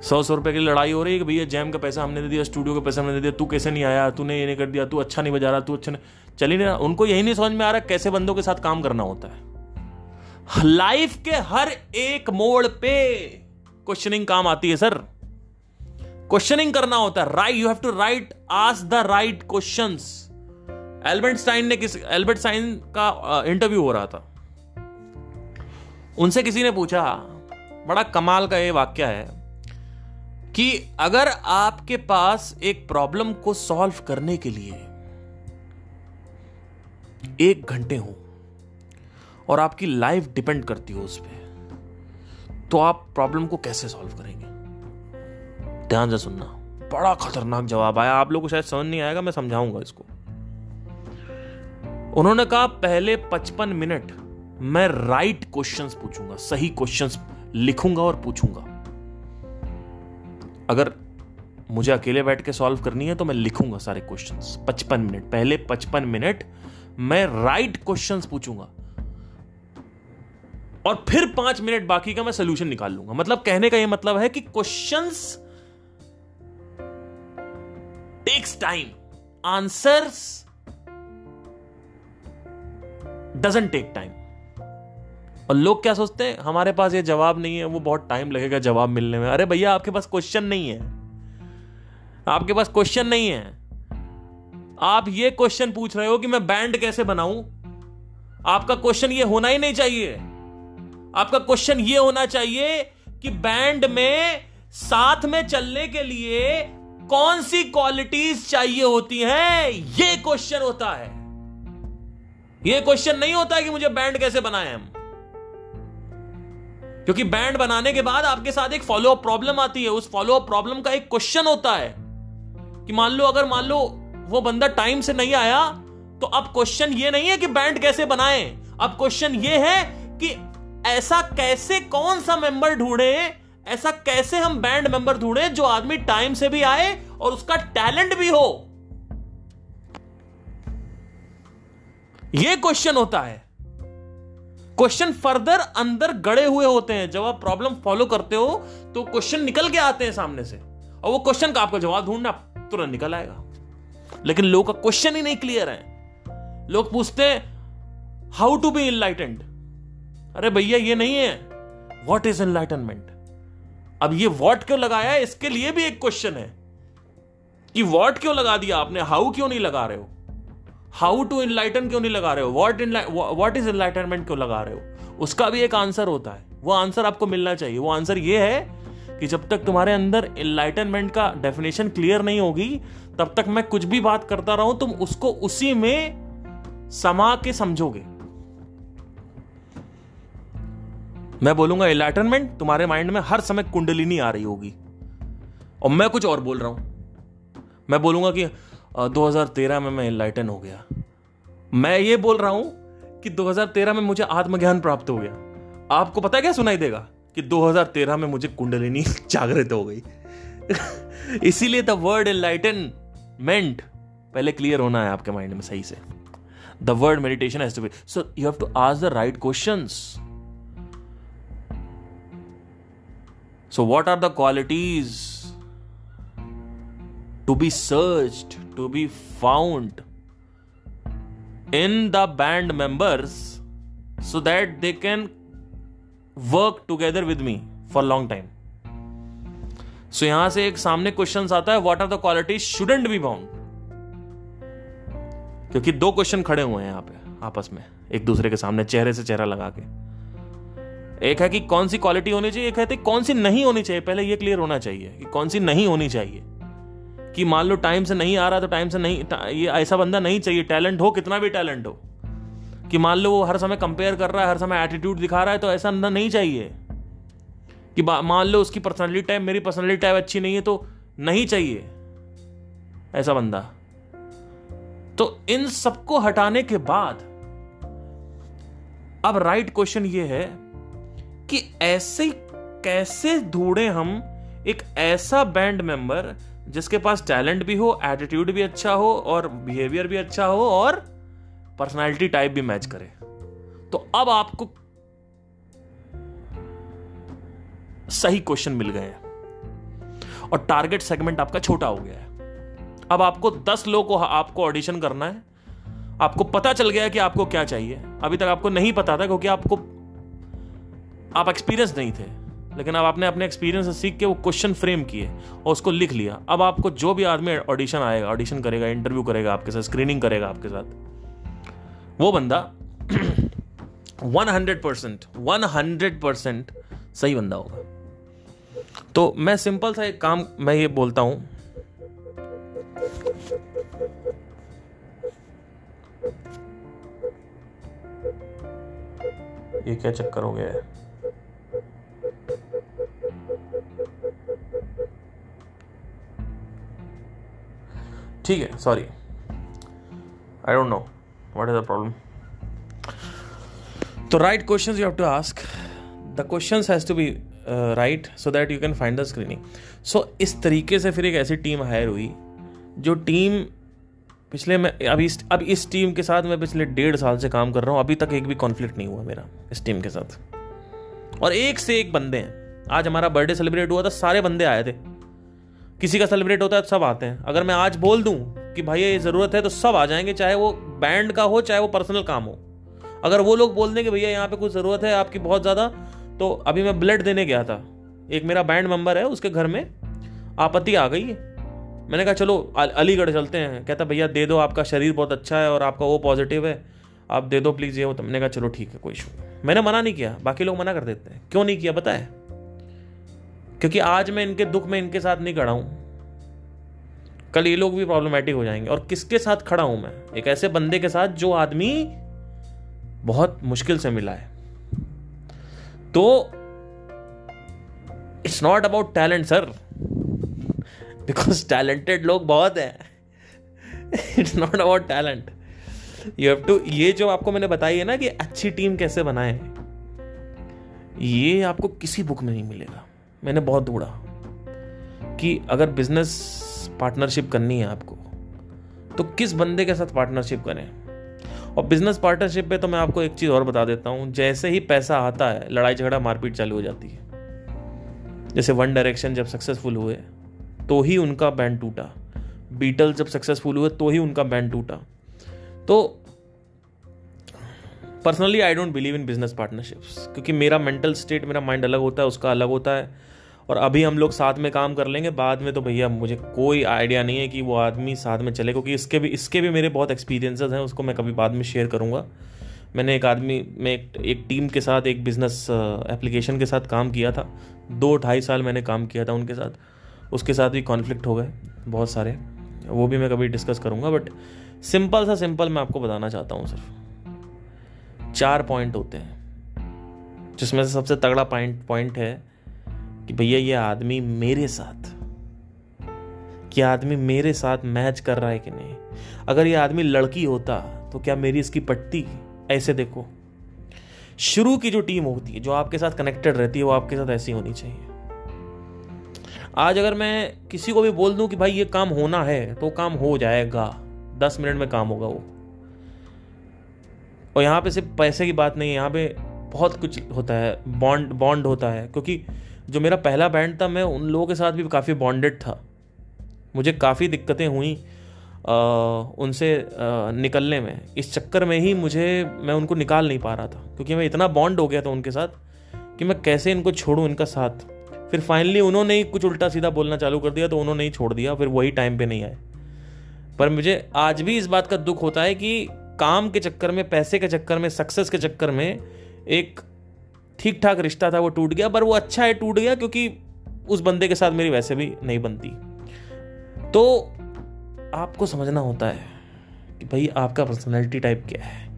सौ सौ रुपए की लड़ाई हो रही है कि भैया जैम का पैसा हमने दे दिया, स्टूडियो का पैसा हमने दे दिया, तू कैसे नहीं आया, तूने ये नहीं कर दिया, तू अच्छा नहीं बजा रहा, तू अच्छा नहीं। चल नहीं रहा उनको यही नहीं समझ में आ रहा कैसे बंदों के साथ काम करना होता है। लाइफ के हर एक मोड़ पे क्वेश्चनिंग काम आती है, सर। क्वेश्चनिंग करना होता है right you have to right ask the right question Albert Einstein ने किस एल्बर्ट स्टाइन का इंटरव्यू हो रहा था। उनसे किसी ने पूछा, बड़ा कमाल का ये वाक्य है। कि अगर आपके पास एक प्रॉब्लम को सॉल्व करने के लिए एक घंटे हो और आपकी लाइफ डिपेंड करती हो उस पर तो आप प्रॉब्लम को कैसे सॉल्व करेंगे? ध्यान से सुनना। बड़ा खतरनाक जवाब आया। आप लोगों को शायद समझ नहीं आएगा, मैं समझाऊँगा इसको। उन्होंने कहा, पहले 55 मिनट मैं राइट क्वेश्चंस पूछूँगा, सही क्वेश्चंस लिखूँगा और पूछूँगा। अगर मुझे अकेले बैठ के सॉल्व करनी है तो मैं लिखूँगा सारे क्वेश्चंस 55 मिनट। पहले 55 मिनट मैं राइट क्वेश्चंस पूछूँगा। और फिर पाँच मिनट बाकी का मैं सोल्यूशन निकाल लूँगा। मतलब कहने का यह मतलब है कि question takes time answers doesn't take time और लोग क्या सोचते हैं? हमारे पास ये जवाब नहीं है, वो बहुत टाइम लगेगा जवाब मिलने में। अरे भैया, आपके पास क्वेश्चन नहीं है। आपके पास क्वेश्चन नहीं है। आप ये क्वेश्चन पूछ रहे हो कि मैं बैंड कैसे बनाऊँ? आपका क्वेश्चन ये होना ही नहीं चाहिए। आपका क्वेश्चन ये होना चाहिए कि बैंड में साथ में चलने के लिए कौन सी क्वालिटीज चाहिए होती हैं? ये क्वेश्चन होता है। ये क्वेश्चन नहीं होता कि मुझे बैंड कैसे बनाए हम। क्योंकि बैंड बनाने के बाद आपके साथ एक फॉलो अप प्रॉब्लम आती है। उस फॉलो अप प्रॉब्लम का एक क्वेश्चन होता है कि मान लो, अगर मान लो वो बंदा टाइम से नहीं आया तो अब क्वेश्चन ये नहीं है कि बैंड कैसे बनाए। अब क्वेश्चन ये है कि ऐसा कैसे, कौन सा मेंबर ढूंढे, ऐसा कैसे हम बैंड मेंबर ढूंढे जो आदमी टाइम से भी आए और उसका टैलेंट भी हो। यह क्वेश्चन होता है। क्वेश्चन फर्दर अंदर गड़े हुए होते हैं। जब आप प्रॉब्लम फॉलो करते हो तो क्वेश्चन निकल के आते हैं सामने से। और वो क्वेश्चन का आपको जवाब ढूंढना तुरंत निकल आएगा। लेकिन लोग का क्वेश्चन ही नहीं क्लियर है। लोग पूछते हाउ टू बी इनलाइटेंड अरे भैया, ये नहीं है। वॉट इज़ एनलाइटनमेंट अब ये वॉट क्यों लगाया है? इसके लिए भी एक क्वेश्चन है। कि वॉट क्यों लगा दिया आपने? हाउ क्यों नहीं लगा रहे हो? हाउ टू इनलाइटन क्यों नहीं लगा रहे हो? वॉट वॉट इज़ इनलाइटनमेंट क्यों लगा रहे हो? उसका भी एक आंसर होता है। वो आंसर आपको मिलना चाहिए। वो आंसर ये है कि जब तक तुम्हारे अंदर इनलाइटनमेंट का डेफिनेशन क्लियर नहीं होगी, तब तक मैं कुछ भी बात करता रहूँ, तुम उसको उसी में समा के समझोगे। मैं बोलूँगा इलाइटनमेंट तुम्हारे माइंड में हर समय कुंडलिनी आ रही होगी। और मैं कुछ और बोल रहा हूँ। मैं बोलूँगा कि 2013 में मैं इनलाइटन हो गया। मैं ये बोल रहा हूँ कि 2013 में मुझे आत्मज्ञान प्राप्त हो गया। आपको पता है क्या सुनाई देगा? कि 2013 में मुझे कुंडलिनी जागृत हो गई। इसीलिए द वर्ड इनलाइटनमेंट पहले क्लियर होना है आपके माइंड में सही से। The word meditation has to be so you have to ask the right questions so what are the qualities to be searched, to be found in the band members so that they can work together with me for long time? So यहाँ से एक सामने question आता है what are the quality shouldn't be bound क्योंकि दो question खड़े हुए हैं यहाँ पे, आपस में, एक दूसरे के सामने, चेहरे से चेहरा लगा के। एक है कि कौन सी क्वालिटी होनी चाहिए, एक है कौन सी नहीं होनी चाहिए, पहले ये क्लियर होना चाहिए कि कौन सी नहीं होनी चाहिए। कि मान लो टाइम से नहीं आ रहा तो टाइम से नहीं ये ऐसा बंदा नहीं चाहिए। टैलेंट हो, कितना भी टैलेंट हो। कि मान लो वो हर समय कंपेयर कर रहा है, हर समय एटीट्यूड दिखा रहा है तो ऐसा बंदा नहीं चाहिए। कि मान लो उसकी पर्सनैलिटी टाइप मेरी पर्सनैलिटी टाइप अच्छी नहीं है तो नहीं चाहिए। ऐसा बंदा। तो इन सबको हटाने के बाद, अब राइट क्वेश्चन ये है कि ऐसे कैसे ढूंढे हम एक ऐसा बैंड मेंबर जिसके पास टैलेंट भी हो एटीट्यूड भी अच्छा हो और बिहेवियर भी अच्छा हो और पर्सनालिटी टाइप भी मैच करे। तो अब आपको सही क्वेश्चन मिल गए हैं। और टारगेट सेगमेंट आपका छोटा हो गया है। अब आपको दस लोग को, आपको ऑडिशन करना है। आपको पता चल गया कि आपको क्या चाहिए। अभी तक आपको नहीं पता था क्योंकि आपको, आप एक्सपीरियंस नहीं थे। लेकिन अब आपने अपने एक्सपीरियंस से सीख के वो क्वेश्चन फ्रेम किए और उसको लिख लिया। अब आपको जो भी आदमी ऑडिशन आएगा ऑडिशन करेगा इंटरव्यू करेगा आपके साथ स्क्रीनिंग करेगा आपके साथ, वो बंदा one hundred percent one hundred percent सही बंदा होगा। तो मैं सिंपल सा एक काम, मैं ये बोलता हूँ। ये क्या चक्कर हो गया है? ठीक है sorry I don't know what is the problem तो right questions you have to ask the questions has to be right so that you can find the screening so इस तरीके से फिर एक ऐसी टीम हायर हुई, जो टीम पिछले मैं, अभी इस, अब इस टीम के साथ मैं पिछले डेढ़ साल से काम कर रहा हूँ, अभी तक एक भी कॉन्फ्लिक्ट नहीं हुआ मेरा इस टीम के साथ। और एक से एक बंदे हैं। आज हमारा बर्थडे सेलिब्रेट हुआ था, सारे बंदे आए थे। किसी का सेलिब्रेट होता है तो सब आते हैं। अगर मैं आज बोल दूँ कि भाई ये ज़रूरत है तो सब आ जाएँगे, चाहे वो बैंड का हो, चाहे वो पर्सनल काम हो। अगर वो लोग बोल दें कि भैया यहाँ पे कुछ ज़रूरत है आपकी बहुत ज़्यादा तो अभी मैं ब्लड देने गया था। एक मेरा बैंड मेंबर है, उसके घर में आपत्ति आ गई मैंने कहा, चलो अलीगढ़ चलते हैं। कहता, भैया, दे दो, आपका शरीर बहुत अच्छा है और आपका वो पॉजिटिव है। आप दे दो प्लीज़ ये हो तो मैंने कहा, चलो, ठीक है, कोई इशू मैंने मना नहीं किया, बाकी लोग मना कर देते हैं। क्यों नहीं किया, बताए? क्योंकि आज मैं इनके दुख में इनके साथ नहीं खड़ा हूँ। कल ये लोग भी प्रॉब्लमेटिक हो जाएँगे। और किसके साथ खड़ा हूँ मैं? एक ऐसे बंदे के साथ जो आदमी बहुत मुश्किल से मिला है। तो it's not about talent sir because talented लोग बहुत हैं। It's not about talent you have to ये जो आपको मैंने बताई है ना कि अच्छी टीम कैसे बनाए, ये आपको किसी बुक में नहीं मिलेगा। मैंने बहुत ढूंढा कि अगर बिज़नेस पार्टनरशिप करनी है आपको तो किस बंदे के साथ पार्टनरशिप करें? और बिज़नेस पार्टनरशिप पे तो मैं आपको एक चीज़ और बता देता हूँ, जैसे ही पैसा आता है लड़ाई झगड़ा मारपीट चालू हो जाती है। जैसे वन डायरेक्शन जब सक्सेसफुल हुए तो ही उनका बैंड टूटा। बीटल जब सक्सेसफुल हुए तो ही उनका बैंड टूटा। तो personally I don't believe in business partnerships क्योंकि मेरा मेंटल स्टेट मेरा माइंड अलग होता है, उसका अलग होता है। और अभी हम लोग साथ में काम कर लेंगे। बाद में तो भैया मुझे कोई आइडिया नहीं है कि वो आदमी साथ में चले क्योंकि इसके भी इसके भी मेरे बहुत एक्सपीरियंसेस हैं उसको मैं कभी बाद में शेयर करूँगा। मैंने एक आदमी में एक, एक टीम के साथ एक बिज़नेस एप्लीकेशन के साथ काम किया था। दो ढाई साल मैंने काम किया था उनके साथ। उसके साथ भी कॉन्फ्लिक्ट हो गए बहुत सारे। वो भी मैं कभी डिस्कस करूँगा बट सिंपल सा सिंपल मैं आपको बताना चाहता हूँ सिर्फ़। चार पॉइंट होते हैं जिसमें से सबसे तगड़ा पॉइंट पॉइंट है कि भैया ये आदमी मेरे साथ क्या आदमी मेरे साथ मैच कर रहा है कि नहीं? अगर ये आदमी लड़की होता तो क्या मेरी इसकी पट्टी ऐसे देखो? शुरू की जो टीम होती है, जो आपके साथ कनेक्टेड रहती है, वो आपके साथ ऐसी होनी चाहिए। आज अगर मैं किसी को भी बोल दूँ कि भाई ये काम होना है तो काम हो जाएगा। दस मिनट में काम होगा वो। और यहाँ पे सिर्फ़ पैसे की बात नहीं है, यहाँ पे बहुत कुछ होता है, बॉन्ड बॉन्ड होता है, क्योंकि जो मेरा पहला बैंड था मैं उन लोगों के साथ भी काफ़ी बॉन्डेड था। मुझे काफ़ी दिक्कतें हुई आ, उनसे आ, निकलने में। इस चक्कर में ही मुझे मैं उनको निकाल नहीं पा रहा था क्योंकि मैं इतना बॉन्ड हो गया था उनके साथ कि मैं कैसे इनको छोड़ूं इनका साथ। फिर फाइनली उन्होंने ही कुछ उल्टा सीधा बोलना चालू कर दिया तो उन्होंने ही छोड़ दिया फिर वही टाइम पे नहीं आए। पर मुझे आज भी इस बात का दुख होता है कि काम के चक्कर में पैसे के चक्कर में सक्सेस के चक्कर में एक ठीक ठाक रिश्ता था, वो टूट गया, पर वो अच्छा है, टूट गया क्योंकि उस बंदे के साथ मेरी वैसे भी नहीं बनती। तो आपको समझना होता है कि भाई आपका पर्सनैलिटी टाइप क्या है?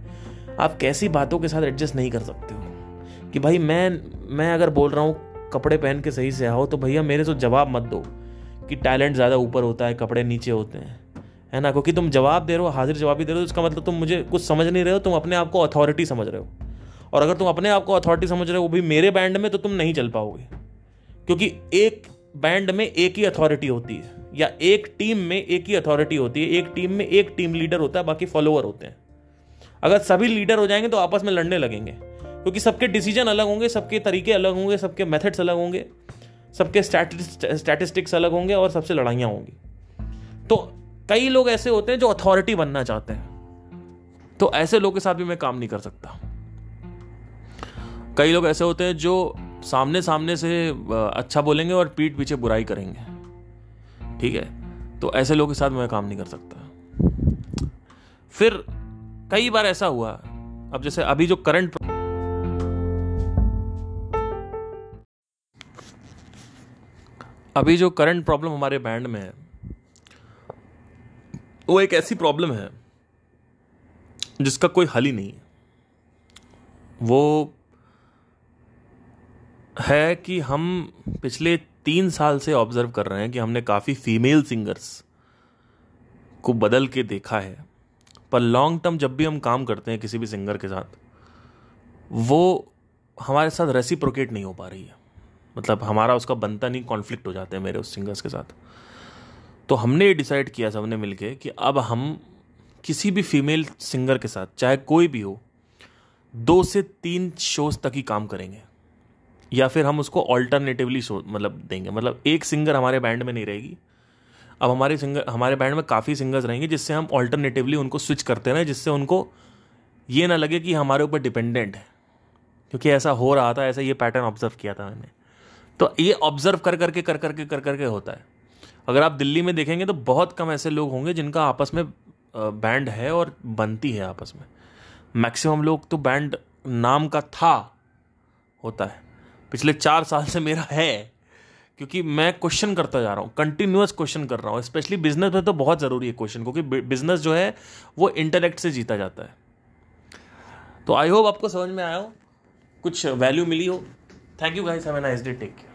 आप कैसी बातों के साथ एडजस्ट नहीं कर सकते हो। कि भाई मैं मैं अगर बोल रहा हूँ, कपड़े पहन के सही से आओ तो भैया मेरे से जवाब मत दो कि टैलेंट ज़्यादा ऊपर होता है, कपड़े नीचे होते हैं। है ना? क्योंकि तुम जवाब दे रहे हो, हाजिर जवाब भी दे रहे हो इसका मतलब तुम मुझे कुछ समझ नहीं रहे हो, तुम अपने आप को अथॉरिटी समझ रहे हो। और अगर तुम अपने आप को अथॉरिटी समझ रहे हो, वो भी मेरे बैंड में तो तुम नहीं चल पाओगे। क्योंकि एक बैंड में एक ही अथॉरिटी होती है, या एक टीम में एक ही अथॉरिटी होती है, एक टीम में एक टीम लीडर होता है, बाकी फॉलोअर होते हैं। अगर सभी लीडर हो जाएँगे तो आपस में लड़ने लगेंगे, क्योंकि सबके डिसीज़न अलग होंगे, सबके तरीके अलग होंगे, सबके मेथड्स अलग होंगे, सबके स्टैटिस्टिक्स अलग होंगे, और सबसे लड़ाइयाँ होंगी। तो कई लोग ऐसे होते हैं जो अथॉरिटी बनना चाहते हैं। तो ऐसे लोग के साथ भी मैं काम नहीं कर सकता। कई लोग ऐसे होते हैं जो सामने सामने से अच्छा बोलेंगे और पीठ पीछे बुराई करेंगे। ठीक है? तो ऐसे लोगों के साथ मैं काम नहीं कर सकता। फिर कई बार ऐसा हुआ। अब जैसे अभी जो करंट अभी जो करंट प्रॉब्लम हमारे बैंड में है, वो एक ऐसी प्रॉब्लम है जिसका कोई हल ही नहीं है। वो है कि हम पिछले तीन साल से ऑब्ज़र्व कर रहे हैं कि हमने काफ़ी फीमेल सिंगर्स को बदल के देखा है। पर लॉन्ग टर्म जब भी हम काम करते हैं किसी भी सिंगर के साथ, वो हमारे साथ रेसिप्रोकेट नहीं हो पा रही है। मतलब हमारा उसका बनता नहीं कॉन्फ्लिक्ट हो जाते हैं मेरे उस सिंगर्स के साथ। तो हमने ये डिसाइड किया सबने मिलके कि अब हम किसी भी फीमेल सिंगर के साथ, चाहे कोई भी हो, दो से तीन शोज़ तक ही काम करेंगे। या फिर हम उसको ऑल्टरनेटिवली मतलब देंगे। मतलब एक सिंगर हमारे बैंड में नहीं रहेगी। अब हमारे सिंगर हमारे बैंड में काफ़ी सिंगर्स रहेंगे जिससे हम ऑल्टरनेटिवली उनको स्विच करते रहें जिससे उनको ये ना लगे कि हमारे ऊपर डिपेंडेंट है। क्योंकि ऐसा हो रहा था, ऐसा ये पैटर्न ऑब्ज़र्व किया था मैंने। तो ये ऑब्ज़र्व कर करके कर करके कर करके होता है। अगर आप दिल्ली में देखेंगे तो बहुत कम ऐसे लोग होंगे जिनका आपस में बैंड है और बनती है आपस में। मैक्सिमम लोग तो बैंड नाम का था, होता है। पिछले चार साल से मेरा है, क्योंकि मैं क्वेश्चन करता जा रहा हूँ कंटिन्यूस क्वेश्चन कर रहा हूँ स्पेशली बिज़नेस में तो बहुत ज़रूरी है क्वेश्चन क्योंकि बिज़नेस जो है, वो इंटेलेक्ट से जीता जाता है। तो आई होप आपको समझ में आया हो, कुछ वैल्यू मिली हो। Thank you guys have an nice day take care